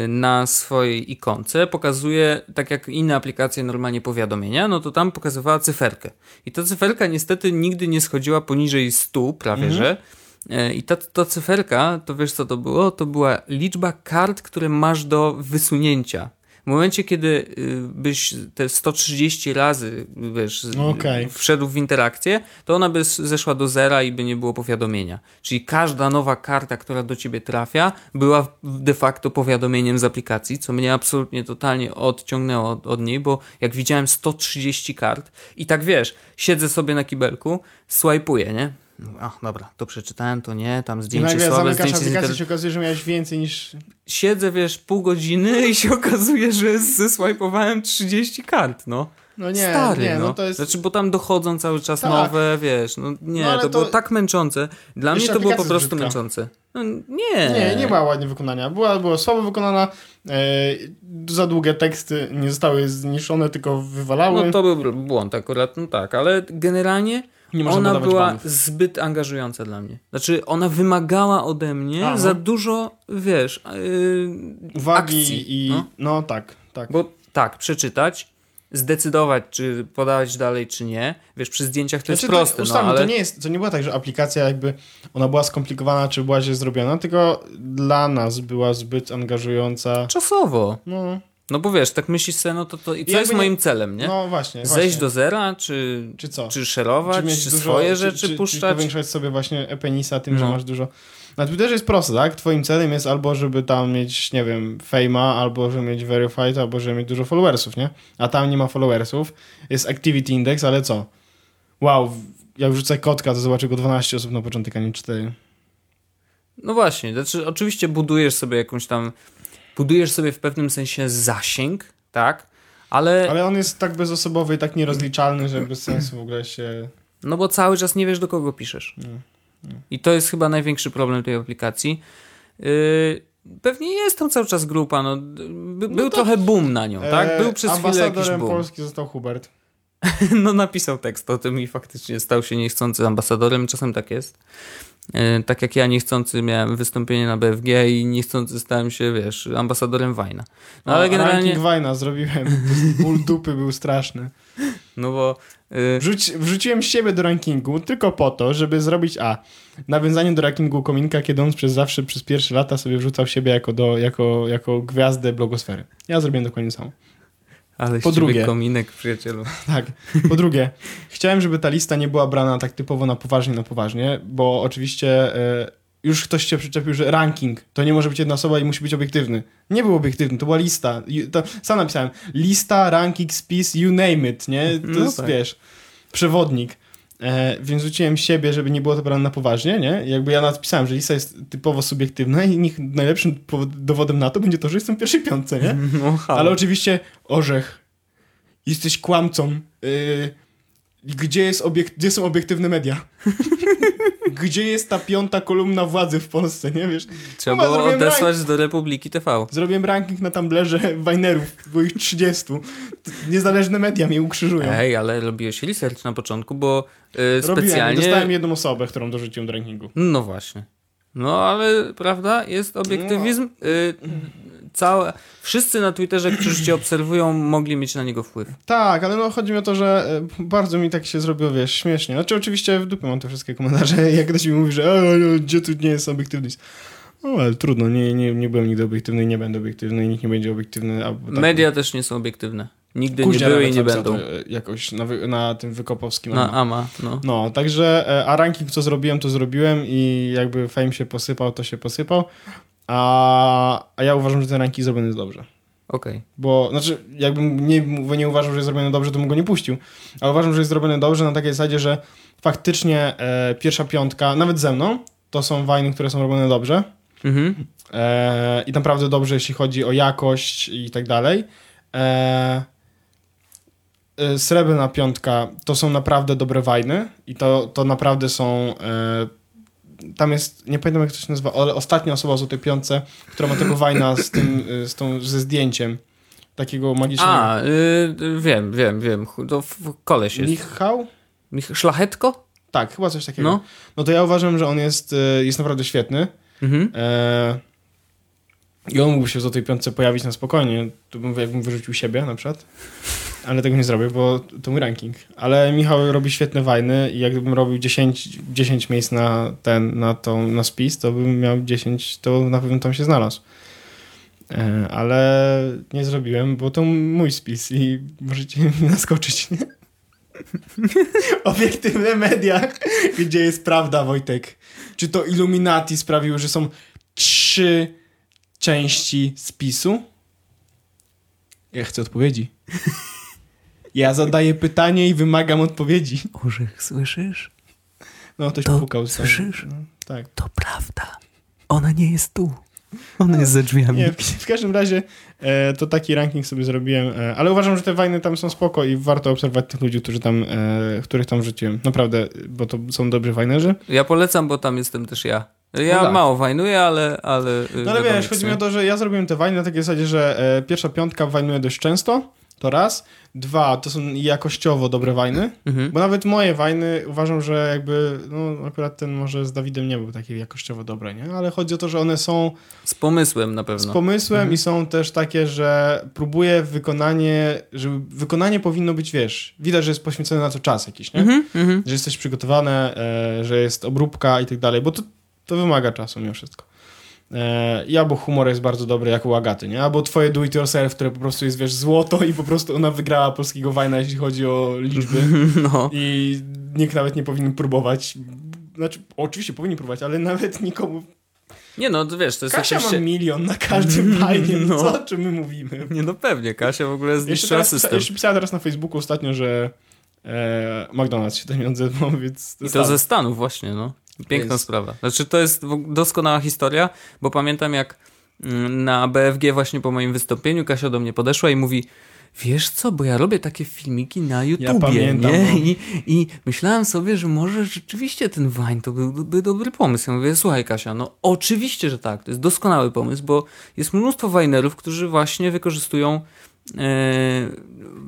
na swojej ikonce pokazuje, tak jak inne aplikacje normalnie powiadomienia, no to tam pokazywała cyferkę. I ta cyferka niestety nigdy nie schodziła poniżej 100 prawie, że. E, I ta, ta cyferka, to wiesz co to było? To była liczba kart, które masz do wysunięcia. W momencie, kiedy y, byś te 130 razy, wiesz, Okej. wszedł w interakcję, to ona by zeszła do zera i by nie było powiadomienia. Czyli każda nowa karta, która do ciebie trafia, była de facto powiadomieniem z aplikacji, co mnie absolutnie totalnie odciągnęło od, od niej, bo jak widziałem 130 kart i tak wiesz, siedzę sobie na kibelku, swajpuję, nie? Ach, dobra, to przeczytałem, to nie, tam I zdjęcie nagle słabe, zdjęcie z aplikację internetu i się okazuje, że miałeś więcej niż... siedzę, wiesz, pół godziny i się *laughs* okazuje, że zeswajpowałem 30 kart, no. No nie, Stary, nie, no. no to jest... Znaczy, bo tam dochodzą cały czas Tak. nowe, wiesz, no nie, No, to, to- było tak męczące. Dla mnie to było po prostu brzydka. męczące. No, nie. Nie, nie była ładnie wykonana. Była, była słabo wykonana, e, za długie teksty nie zostały zniszczone, tylko wywalały. No to był błąd akurat, no tak, ale generalnie ona była banów. zbyt angażująca dla mnie. Znaczy, ona wymagała ode mnie A, no. za dużo, wiesz, yy, Uwagi akcji, i... no. No. tak, tak. Bo tak, przeczytać, zdecydować, czy podawać dalej, czy nie. Wiesz, przy zdjęciach to jest Znaczy, proste, no ustawmy, ale... to, nie jest, to nie była tak, że aplikacja jakby ona była skomplikowana, czy była źle zrobiona, tylko dla nas była zbyt angażująca. Czasowo. No, No bo wiesz, tak myślisz sobie, no to, to i co jakby jest nie- moim celem, nie? no właśnie. Zejść właśnie. do zera, czy, Czy co? czy szerować, czy, mieć dużo- swoje czy- rzeczy czy, Czy puszczać? powiększać sobie właśnie penisa tym, że No. masz dużo... Na Twitterze jest proste, tak? Twoim celem jest albo, żeby tam mieć, nie wiem, fejma, albo żeby mieć verified, albo żeby mieć dużo followersów, nie? A tam nie ma followersów. Jest activity index, ale co? Wow, jak wrzucę kotka, to zobaczę go 12 osób na początek, a nie 4. No właśnie, znaczy oczywiście budujesz sobie jakąś tam, budujesz sobie w pewnym sensie zasięg, tak? Ale, Ale on jest tak bezosobowy i tak nierozliczalny, że bez sensu w ogóle się... no bo cały czas nie wiesz do kogo piszesz. I to jest chyba największy problem tej aplikacji. Yy, pewnie jest tam cały czas grupa, no, by, był trochę boom na nią, tak? E, Był przez chwilę jakiś boom. Polski został Hubert. *laughs* No napisał tekst o tym i faktycznie stał się niechcący ambasadorem, czasem tak jest. E, Tak jak ja niechcący miałem wystąpienie na BFG i niechcący stałem się, wiesz, ambasadorem Wajna. No ale generalnie, Ranking Wajna zrobiłem. Ból dupy był straszny. *laughs* no bo y, Wrzuci, wrzuciłem siebie do rankingu tylko po to, żeby zrobić A. Nawiązanie do rankingu Kominka, kiedy on przez zawsze, przez pierwsze lata sobie wrzucał siebie jako, do, jako, jako gwiazdę blogosfery. Ja zrobiłem dokładnie samo. Ale po drugie- kominek, przyjacielu. *laughs* Tak. Po drugie, chciałem, żeby ta lista nie była brana tak typowo na poważnie, na poważnie, bo oczywiście e, już ktoś się przyczepił, że ranking to nie może być jedna osoba i musi być obiektywny. Nie był obiektywny, to była lista. To, sam napisałem. Lista, ranking, spis, you name it, nie? To No jest, tak. wiesz, przewodnik. E, więc rzuciłem siebie, żeby nie było to brane na poważnie, nie? Jakby ja napisałem, że lista jest typowo subiektywna i niech najlepszym dowodem na to będzie to, że jestem w pierwszej piątce, nie? *laughs* No. Ale oczywiście, orzech, jesteś kłamcą. Yy, gdzie, jest obiek- gdzie są obiektywne media? *laughs* gdzie jest ta piąta kolumna władzy w Polsce, nie wiesz? Trzeba Chyba było odesłać do Republiki TV. Zrobiłem ranking na Tumblerze Wajnerów, było ich 30. Niezależne media mnie ukrzyżują. Ej, ale robiłeś research na początku, bo y, Robiłem i specjalnie... dostałem jedną osobę, którą dorzuciłem do rankingu. No właśnie. No ale prawda, jest obiektywizm. No. Y, całe, wszyscy na Twitterze, którzy cię obserwują, mogli mieć na niego wpływ. Tak, ale no chodzi mi o to, że e, bardzo mi tak się zrobiło, wiesz, śmiesznie. Znaczy oczywiście w dupie mam te wszystkie komentarze, *laughs* jak ktoś mi mówi, że e, gdzie tu nie jest obiektywność. No ale trudno, nie, nie, nie byłem nigdy obiektywny i nie będę obiektywny i nikt nie będzie obiektywny. Tak, Media też nie są obiektywne. Nigdy Kuźnia nie były i nie będą. E, jakoś na, wy, na tym wykopowskim. Na Ama. AMA, no. No, także, e, a ranking co zrobiłem, to zrobiłem i jakby fame się posypał, to się posypał. A, a ja uważam, że ten ranking zrobiony jest dobrze. Okej. Bo, znaczy, jakbym nie, nie uważał, że jest zrobione dobrze, to bym go nie puścił. Ale uważam, że jest zrobione dobrze na takiej zasadzie, że faktycznie e, pierwsza piątka, nawet ze mną, to są wajny, które są robione dobrze. Mhm. E, I naprawdę dobrze, jeśli chodzi o jakość i tak dalej. E, e, Srebrna piątka to są naprawdę dobre wajny i to, to naprawdę są. Tam jest, nie pamiętam jak to się nazywa, ale ostatnia osoba z tej piątce, która ma tego wajna z tym, e, z tą, ze zdjęciem takiego magicznego. A, y, y, wiem, wiem, wiem. To koleś jest. Michał? Mich- Szlachetko? Tak, chyba coś takiego. No. No. to ja uważam, że on jest, e, jest naprawdę świetny. Mhm. E, I on mógłby się w tej piątce pojawić na spokojnie. Tu bym, jakbym wyrzucił siebie na przykład. Ale tego nie zrobię, bo to mój ranking. Ale Michał robi świetne wajny i jak gdybym robił 10, 10 miejsc na ten, na, tą, na spis, to bym miał 10, to na pewno tam się znalazł. E, Ale nie zrobiłem, bo to mój spis i możecie *laughs* mi naskoczyć, nie? *laughs* Obiektywne media, gdzie jest prawda, Wojtek. Czy to Illuminati sprawiło, że są trzy części spisu? Ja chcę odpowiedzi. Ja zadaję pytanie i wymagam odpowiedzi. Orzech, słyszysz? No, ktoś To pukał. słyszysz? No, tak. To prawda. Ona nie jest tu. Ona jest za drzwiami. Nie, w, w każdym razie e, to taki ranking sobie zrobiłem, e, ale uważam, że te wajny tam są spoko i warto obserwować tych ludzi, którzy tam, e, których tam wrzuciłem. Naprawdę, bo to są dobrzy wajnerzy. Ja polecam, bo tam jestem też ja. Ja No tak. mało wajnuję, ale... ale No ale wiesz, chodzi mi o to, że ja zrobiłem te wajny na takiej zasadzie, że e, pierwsza piątka wajnuje dość często, to raz. Dwa, to są jakościowo dobre wajny, Mhm. bo nawet moje wajny uważam, że jakby, no akurat ten może z Dawidem nie był taki jakościowo dobry, nie? Ale chodzi o to, że one są Z pomysłem na z pewno. pomysłem i są też takie, że próbuję wykonanie, że wykonanie powinno być, wiesz, widać, że jest poświęcony na to czas jakiś, nie? Mhm, mhm. Że jesteś przygotowane, e, że jest obróbka i tak dalej, bo to, to wymaga czasu mimo wszystko. E, I albo humor jest bardzo dobry, jak u Agaty, nie? Albo twoje do it yourself, które po prostu jest, wiesz, złoto i po prostu ona wygrała polskiego wajna, jeśli chodzi o liczby *laughs* No. i nikt nawet nie powinien próbować. Znaczy, oczywiście powinni próbować, ale nawet nikomu... Nie no, to wiesz, to jest Kasia oczywiście... ma milion na każdym fajnie, *laughs* no. No. co o czym my mówimy? Nie no pewnie, Kasia w ogóle zniszczyła system. jeszcze pisała teraz na Facebooku ostatnio, że e, McDonald's się tam odezwał, więc... I to ze Stanów właśnie, no. Piękna Jest. sprawa. Znaczy to jest doskonała historia, bo pamiętam jak mm, na BFG właśnie po moim wystąpieniu Kasia do mnie podeszła i mówi wiesz co, bo ja robię takie filmiki na YouTubie, pamiętam, nie? no. I, I myślałem sobie, że może rzeczywiście ten Vine to byłby dobry pomysł. Ja mówię, słuchaj Kasia, no oczywiście, że tak, to jest doskonały pomysł, bo jest mnóstwo Vinerów, którzy właśnie wykorzystują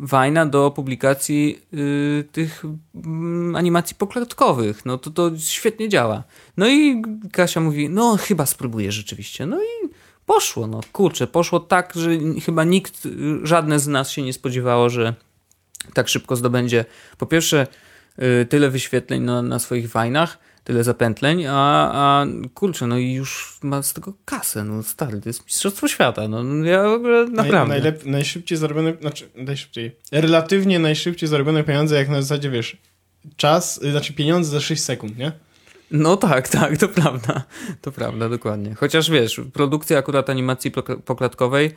Wajna do publikacji y, tych mm, animacji poklatkowych. No to to świetnie działa. No i Kasia mówi, no chyba spróbuję rzeczywiście. No i poszło, no kurczę, poszło tak, że chyba nikt, y, żadne z nas się nie spodziewało, że tak szybko zdobędzie po pierwsze y, tyle wyświetleń na, na swoich wajnach, tyle zapętleń, a, a kurczę, no i już ma z tego kasę, no stary, to jest mistrzostwo świata, no ja w ogóle naprawdę. Naj, najszybciej zarobione, znaczy najszybciej, relatywnie najszybciej zarobione pieniądze, jak na zasadzie, wiesz, czas, y, znaczy pieniądze za 6 sekund, nie? No tak, tak, to prawda. To prawda, dokładnie. Chociaż wiesz, produkcja akurat animacji pokla- poklatkowej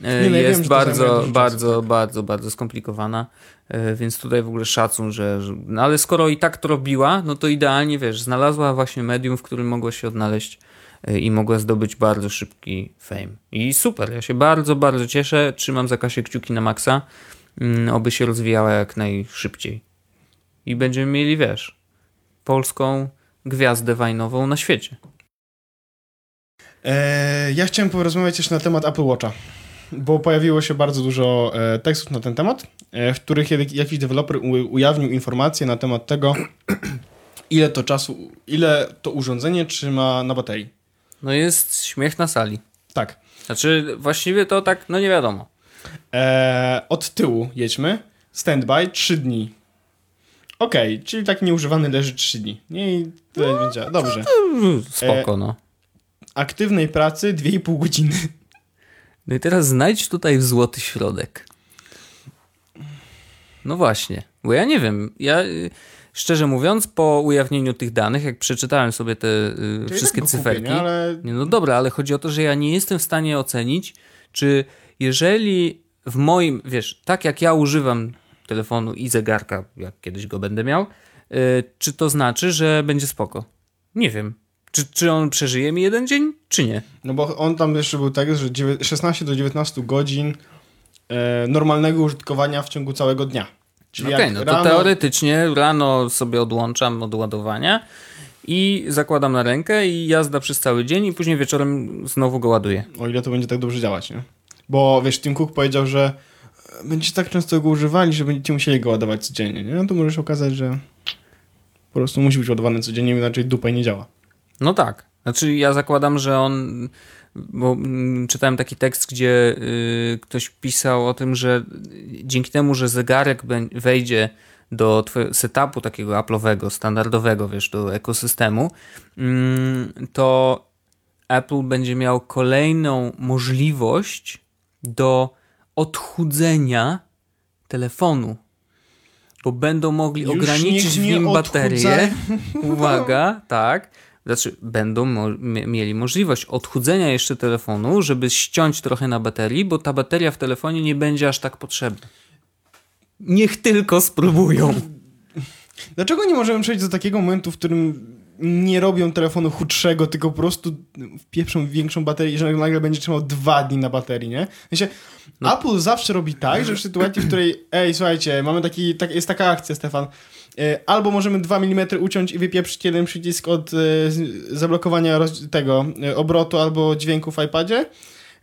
Nie, no ja wiem, jest zajmuje bardzo, bardzo, tak. bardzo, bardzo skomplikowana, e, więc tutaj w ogóle szacun, że, że... No ale skoro i tak to robiła, no to idealnie, wiesz, znalazła właśnie medium, w którym mogła się odnaleźć e, i mogła zdobyć bardzo szybki fame. I super, ja się bardzo, bardzo cieszę, trzymam za Kasię kciuki na maksa, mm, oby się rozwijała jak najszybciej. I będziemy mieli, wiesz, polską gwiazdę wajnową na świecie. E, ja chciałem porozmawiać też na temat Apple Watcha, bo pojawiło się bardzo dużo e, tekstów na ten temat, e, w których jakiś deweloper ujawnił informacje na temat tego, *clears throat* ile to czasu, ile to urządzenie trzyma na baterii. No jest śmiech na sali. Tak. Znaczy, właściwie to tak, no nie wiadomo. E, od tyłu jedźmy. Standby 3 dni. Okej, czyli tak nieużywany leży 3 dni. Nie i tyle będzie. Dobrze. Spoko, no. Aktywnej pracy 2,5 godziny. No i teraz znajdź tutaj złoty środek. No właśnie, bo ja nie wiem, ja y, szczerze mówiąc, po ujawnieniu tych danych, jak przeczytałem sobie te y, i wszystkie tak cyferki, Kupię, nie? Ale Nie, no dobra, ale chodzi o to, że ja nie jestem w stanie ocenić, czy jeżeli w moim, wiesz, tak jak ja używam telefonu i zegarka, jak kiedyś go będę miał, y, czy to znaczy, że będzie spoko? Nie wiem. Czy, czy on przeżyje mi jeden dzień, czy nie? No bo on tam jeszcze był tak, że dziewię- 16 do 19 godzin e, normalnego użytkowania w ciągu całego dnia. Czyli jak no to rano, teoretycznie rano sobie odłączam od ładowania i zakładam na rękę i jazda przez cały dzień i później wieczorem znowu go ładuję. O ile to będzie tak dobrze działać, nie? Bo wiesz, Tim Cook powiedział, że e, będziecie tak często go używali, że będziecie musieli go ładować codziennie, nie? No to może się okazać, że po prostu musi być ładowany codziennie, inaczej dupa nie działa. No tak. Znaczy ja zakładam, że on bo mm, czytałem taki tekst, gdzie y, ktoś pisał o tym, że dzięki temu, że zegarek wejdzie do setupu takiego Apple'owego, standardowego, wiesz, do ekosystemu, mm, to Apple będzie miał kolejną możliwość do odchudzenia telefonu, bo będą mogli Już ograniczyć w nim baterię. *laughs* Uwaga, tak. Znaczy, będą mo- mie- mieli możliwość odchudzenia jeszcze telefonu, żeby ściąć trochę na baterii, bo ta bateria w telefonie nie będzie aż tak potrzebna. Niech tylko spróbują. Dlaczego nie możemy przejść do takiego momentu, w którym nie robią telefonu chudszego, tylko po prostu wpieprzą większą baterię że nagle będzie trzymał dwa dni na baterii, nie? W sensie, No. Apple zawsze robi tak, że w sytuacji, w której ej, słuchajcie, mamy taki, tak, jest taka akcja, Stefan, albo możemy 2 mm uciąć i wypieprzyć jeden przycisk od e, zablokowania tego e, obrotu albo dźwięku w iPadzie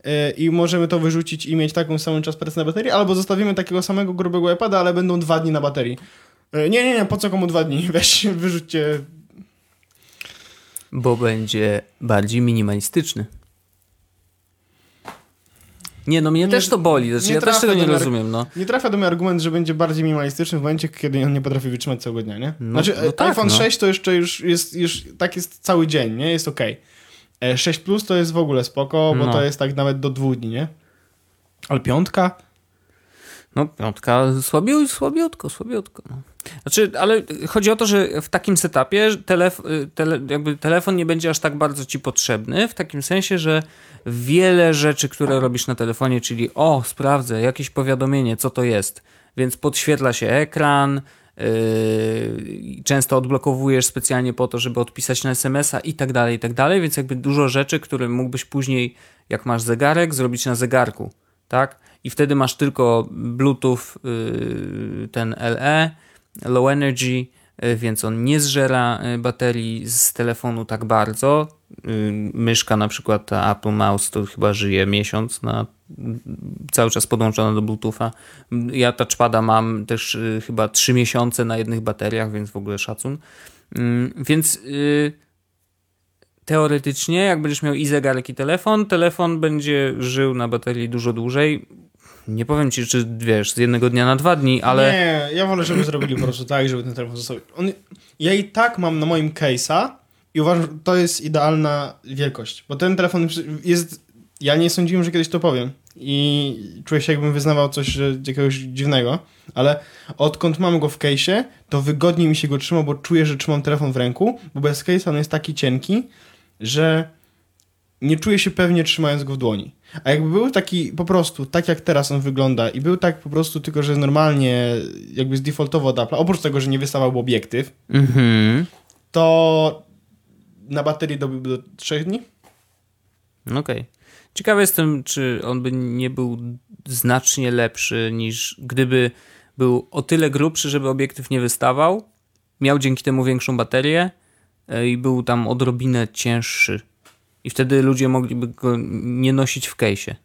e, i możemy to wyrzucić i mieć taką samą czas pracy na baterii, albo zostawimy takiego samego grubego iPada, ale będą dwa dni na baterii. E, Nie, nie, nie, po co komu dwa dni? *laughs* Weź, wyrzućcie. Bo będzie bardziej minimalistyczny. Nie, no mnie Nie- też to boli. Znaczy, ja też tego nie rozumiem, no. Nie trafia do mnie argument, że będzie bardziej minimalistyczny w momencie, kiedy on nie potrafi wytrzymać całego dnia, nie? No- znaczy, no e, tak, iPhone no. 6 to jeszcze już jest, już tak jest cały dzień, nie? Jest okej. E, 6 Plus to jest w ogóle spoko, bo No. to jest tak nawet do dwóch dni, nie? Ale piątka? No, piątka słabiu, słabiutko, słabiutko. No. Znaczy, ale chodzi o to, że w takim setupie telef tele jakby telefon nie będzie aż tak bardzo ci potrzebny, w takim sensie, że wiele rzeczy, które robisz na telefonie, czyli o, sprawdzę jakieś powiadomienie, co to jest, więc podświetla się ekran, yy, często odblokowujesz specjalnie po to, żeby odpisać na SMS-a i tak dalej, i tak dalej, więc jakby dużo rzeczy, które mógłbyś później, jak masz zegarek, zrobić na zegarku, tak? I wtedy masz tylko Bluetooth, yy, ten LE, low energy, yy, więc on nie zżera yy, baterii z telefonu tak bardzo. Yy, Myszka na przykład, ta Apple Mouse, to chyba żyje miesiąc na cały czas podłączona do Bluetootha. Ja touchpada mam też y, chyba 3 miesiące na jednych bateriach, więc w ogóle szacun. Więc y, teoretycznie, jak będziesz miał i zegarek, i telefon, telefon będzie żył na baterii dużo dłużej. Nie powiem ci, czy wiesz, z jednego dnia na dwa dni, ale. Nie, ja wolę, żeby zrobili po prostu tak, żeby ten telefon został... On, ja i tak mam na moim case'a i uważam, to jest idealna wielkość, bo ten telefon jest... Ja nie sądziłem, że kiedyś to powiem i czuję się jakbym wyznawał coś że, jakiegoś dziwnego, ale odkąd mam go w case'ie, to wygodniej mi się go trzyma, bo czuję, że trzymam telefon w ręku, bo bez case'a on jest taki cienki, że nie czuję się pewnie trzymając go w dłoni. A jakby był taki po prostu, tak jak teraz on wygląda i był tak po prostu, tylko że normalnie jakby zdefaultowo od Apple'a, oprócz tego, że nie wystawałby obiektyw, Mhm. to na baterii dobiłby do 3 dni. No Okej. Ciekawy jestem, czy on by nie był znacznie lepszy niż gdyby był o tyle grubszy, żeby obiektyw nie wystawał, miał dzięki temu większą baterię e, i był tam odrobinę cięższy. I wtedy ludzie mogliby go nie nosić w case'ie.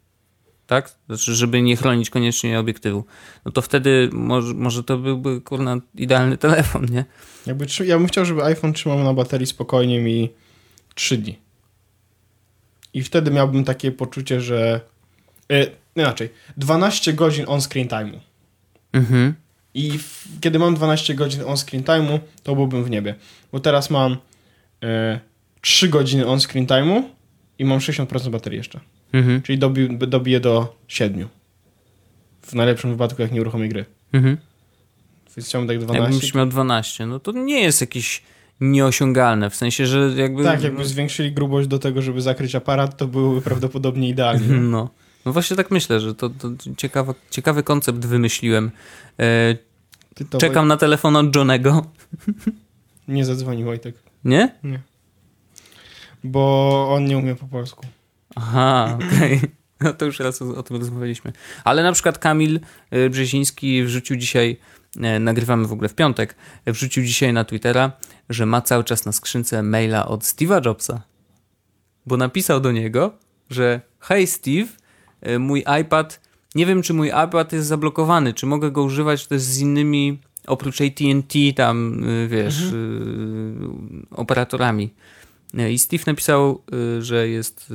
Tak? Znaczy, żeby nie chronić koniecznie obiektywu. No to wtedy może, może to byłby kurna idealny telefon, nie? Jakby, ja bym chciał, żeby iPhone trzymał na baterii spokojnie mi 3 dni. I wtedy miałbym takie poczucie, że... E, inaczej, 12 godzin on-screen time'u. Mhm. I w, kiedy mam 12 godzin on-screen time'u, to byłbym w niebie. Bo teraz mam e, 3 godziny on-screen time'u i mam 60% baterii jeszcze. Mhm. Czyli dobi, dobiję do 7. W najlepszym wypadku, jak nie uruchomię gry. Mhm. Więc chciałbym tak Jakbym 12. miał 12, no to nie jest jakieś nieosiągalne, w sensie, że jakby... Tak, jakby zwiększyli grubość do tego, żeby zakryć aparat, to byłoby prawdopodobnie idealnie. No. No właśnie tak myślę, że to, to ciekawa, ciekawy koncept wymyśliłem. E, czekam na telefon od Johnego. Nie zadzwoni Wojtek, Nie? Bo on nie umie po polsku. Aha, okej. No to już raz o, o tym rozmawialiśmy. Ale na przykład Kamil e, Brzeziński wrzucił dzisiaj, e, nagrywamy w ogóle w piątek, wrzucił dzisiaj na Twittera, że ma cały czas na skrzynce maila od Steve'a Jobsa. Bo napisał do niego, że hej Steve, e, mój iPad, nie wiem czy mój iPad jest zablokowany, czy mogę go używać też z innymi, oprócz AT&T tam, wiesz, e, operatorami. I Steve napisał, e, że jest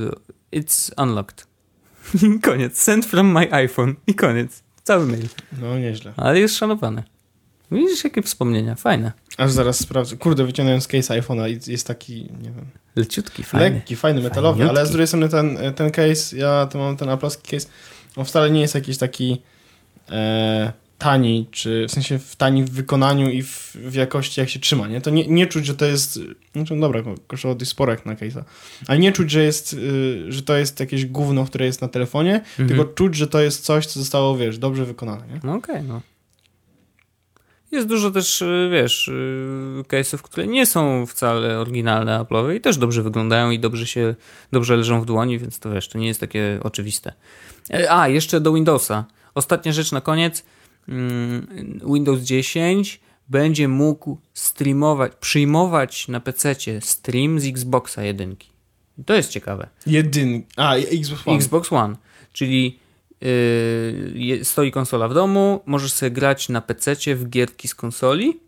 it's unlocked. *laughs* koniec. Send from my iPhone. I koniec. Cały mail. No, nieźle. Ale jest szanowany. Widzisz, jakie wspomnienia. Fajne. Aż zaraz sprawdzę. Kurde, wyciągnąłem case iPhone'a i jest taki, nie wiem, Leciutki, fajny. lekki, fajny, metalowy, ale z Fajniutki. drugiej strony ten, ten case, ja to mam ten aplowski case, on wcale nie jest jakiś taki e, tani, czy w sensie w tani w wykonaniu i w, w jakości jak się trzyma, nie? To nie, nie czuć, że to jest, znaczy dobra, kosztowało dość sporo jak na case'a, ale nie czuć, że jest, y, że to jest jakieś gówno, które jest na telefonie, Mhm. tylko czuć, że to jest coś, co zostało, wiesz, dobrze wykonane, nie? No okej, no. Jest dużo też, y, wiesz, y, case'ów, które nie są wcale oryginalne Apple'owe i też dobrze wyglądają i dobrze się, dobrze leżą w dłoni, więc to wiesz, to nie jest takie oczywiste. E, A, jeszcze do Windowsa. Ostatnia rzecz na koniec. Mm, Windows 10 będzie mógł streamować, przyjmować na PC stream z Xboxa 1. To jest ciekawe. Jedyn, a, Xbox One. Xbox One, czyli yy, stoi konsola w domu, możesz sobie grać na PC w gierki z konsoli,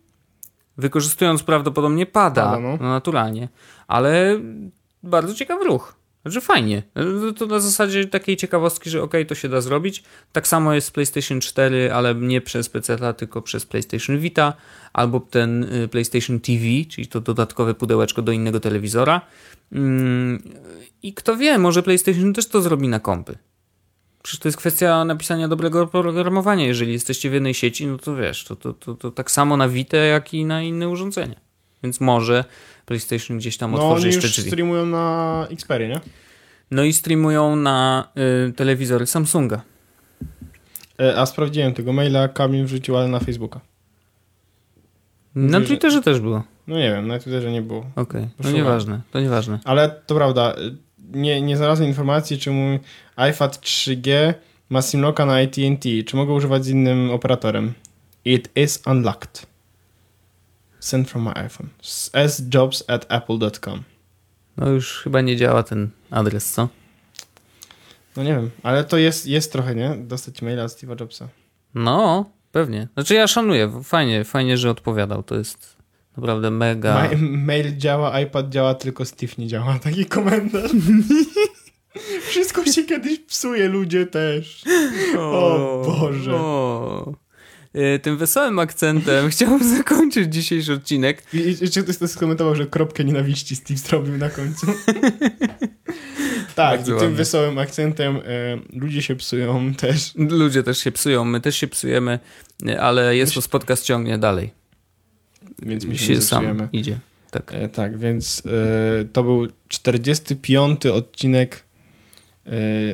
wykorzystując prawdopodobnie pada, Pada, no. no. naturalnie, ale bardzo ciekawy ruch. Znaczy fajnie. To na zasadzie takiej ciekawostki, że ok, to się da zrobić. Tak samo jest z PlayStation 4, ale nie przez PC, tylko przez PlayStation Vita, albo ten y, PlayStation TV, czyli to dodatkowe pudełeczko do innego telewizora. Mm, I kto wie, może PlayStation też to zrobi na kompy. Przecież to jest kwestia napisania dobrego oprogramowania. Jeżeli jesteście w jednej sieci, no to wiesz, to, to, to, to tak samo na Vita, jak i na inne urządzenia. Więc może PlayStation gdzieś tam No otworzy jeszcze drzwi. streamują na Xperia, nie? No i streamują na y, telewizory Samsunga. E, A sprawdziłem tego maila, Kamil wrzucił, ale na Facebooka. Na Mówi, że- Twitterze też było. No nie wiem, na Twitterze nie było. Okej, no Szukam. nieważne, to nieważne. Ale to prawda, y, nie, nie znalazłem informacji, czy mój iPad 3G ma simlocka na AT&T, czy mogę używać z innym operatorem. It is unlocked. Send from my iPhone. sjobs at apple.com. No już chyba nie działa ten adres, co? No nie wiem, ale to jest, jest trochę, nie? Dostać maila od Steve'a Jobsa. No, pewnie. Znaczy ja szanuję, fajnie, fajnie, że odpowiadał, to jest naprawdę mega... Ma- mail działa, iPad działa, tylko Steve nie działa. *laughs* Taki komentarz. *laughs* Wszystko się kiedyś psuje, ludzie też. O Boże. O. Y, Tym wesołym akcentem *laughs* chciałbym zakończyć dzisiejszy odcinek. I, i, czy ktoś to skomentował, że kropkę nienawiści Steve zrobił na końcu? *laughs* tak, Bardzo i tym wesołym akcentem e, ludzie się psują też. Ludzie też się psują, my też się psujemy, y, ale jest to podcast ciągnie dalej. Więc my się, się sam idzie. Tak. E, tak, więc e, to był 45. odcinek e,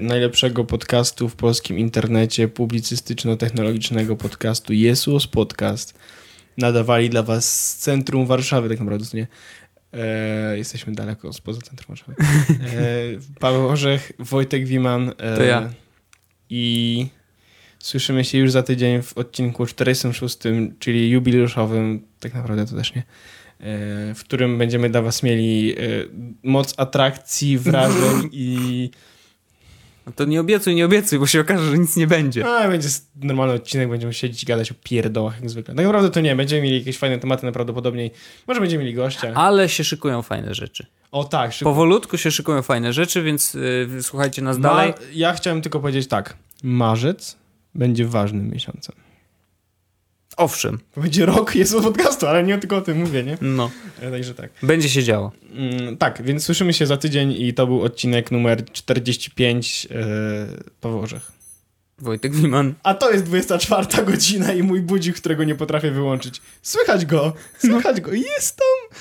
najlepszego podcastu w polskim internecie, publicystyczno-technologicznego podcastu Jesus Podcast. Nadawali dla was z centrum Warszawy, tak naprawdę, to nie. E, jesteśmy daleko spoza centrum Warszawy. E, Paweł Orzech, Wojtek Wiman. E, To ja. I słyszymy się już za tydzień w odcinku 46, czyli jubileuszowym, tak naprawdę to też nie, e, w którym będziemy dla was mieli e, moc atrakcji, wrażeń i to nie obiecuj, nie obiecuj, bo się okaże, że nic nie będzie. a, będzie normalny odcinek, będziemy siedzieć i gadać o pierdołach jak zwykle. Tak naprawdę to nie, będziemy mieli jakieś fajne tematy najprawdopodobniej, może będziemy mieli gościa. Ale się szykują fajne rzeczy. O tak, szybko. Powolutku się szykują fajne rzeczy, więc y, słuchajcie nas Ma, dalej. ja chciałem tylko powiedzieć tak, marzec będzie ważnym miesiącem. Owszem, To będzie rok jest podcastu, ale nie tylko o tym mówię, nie? no, E, Także tak. będzie się działo. Mm, tak, więc słyszymy się za tydzień i to był odcinek numer 45 yy, Paweł Orzech. Wojtek Wiman. A to jest 24 godzina i mój budzik, którego nie potrafię wyłączyć. Słychać go, słychać go, jest tam.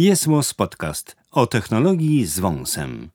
Jest Podcast o technologii z wąsem.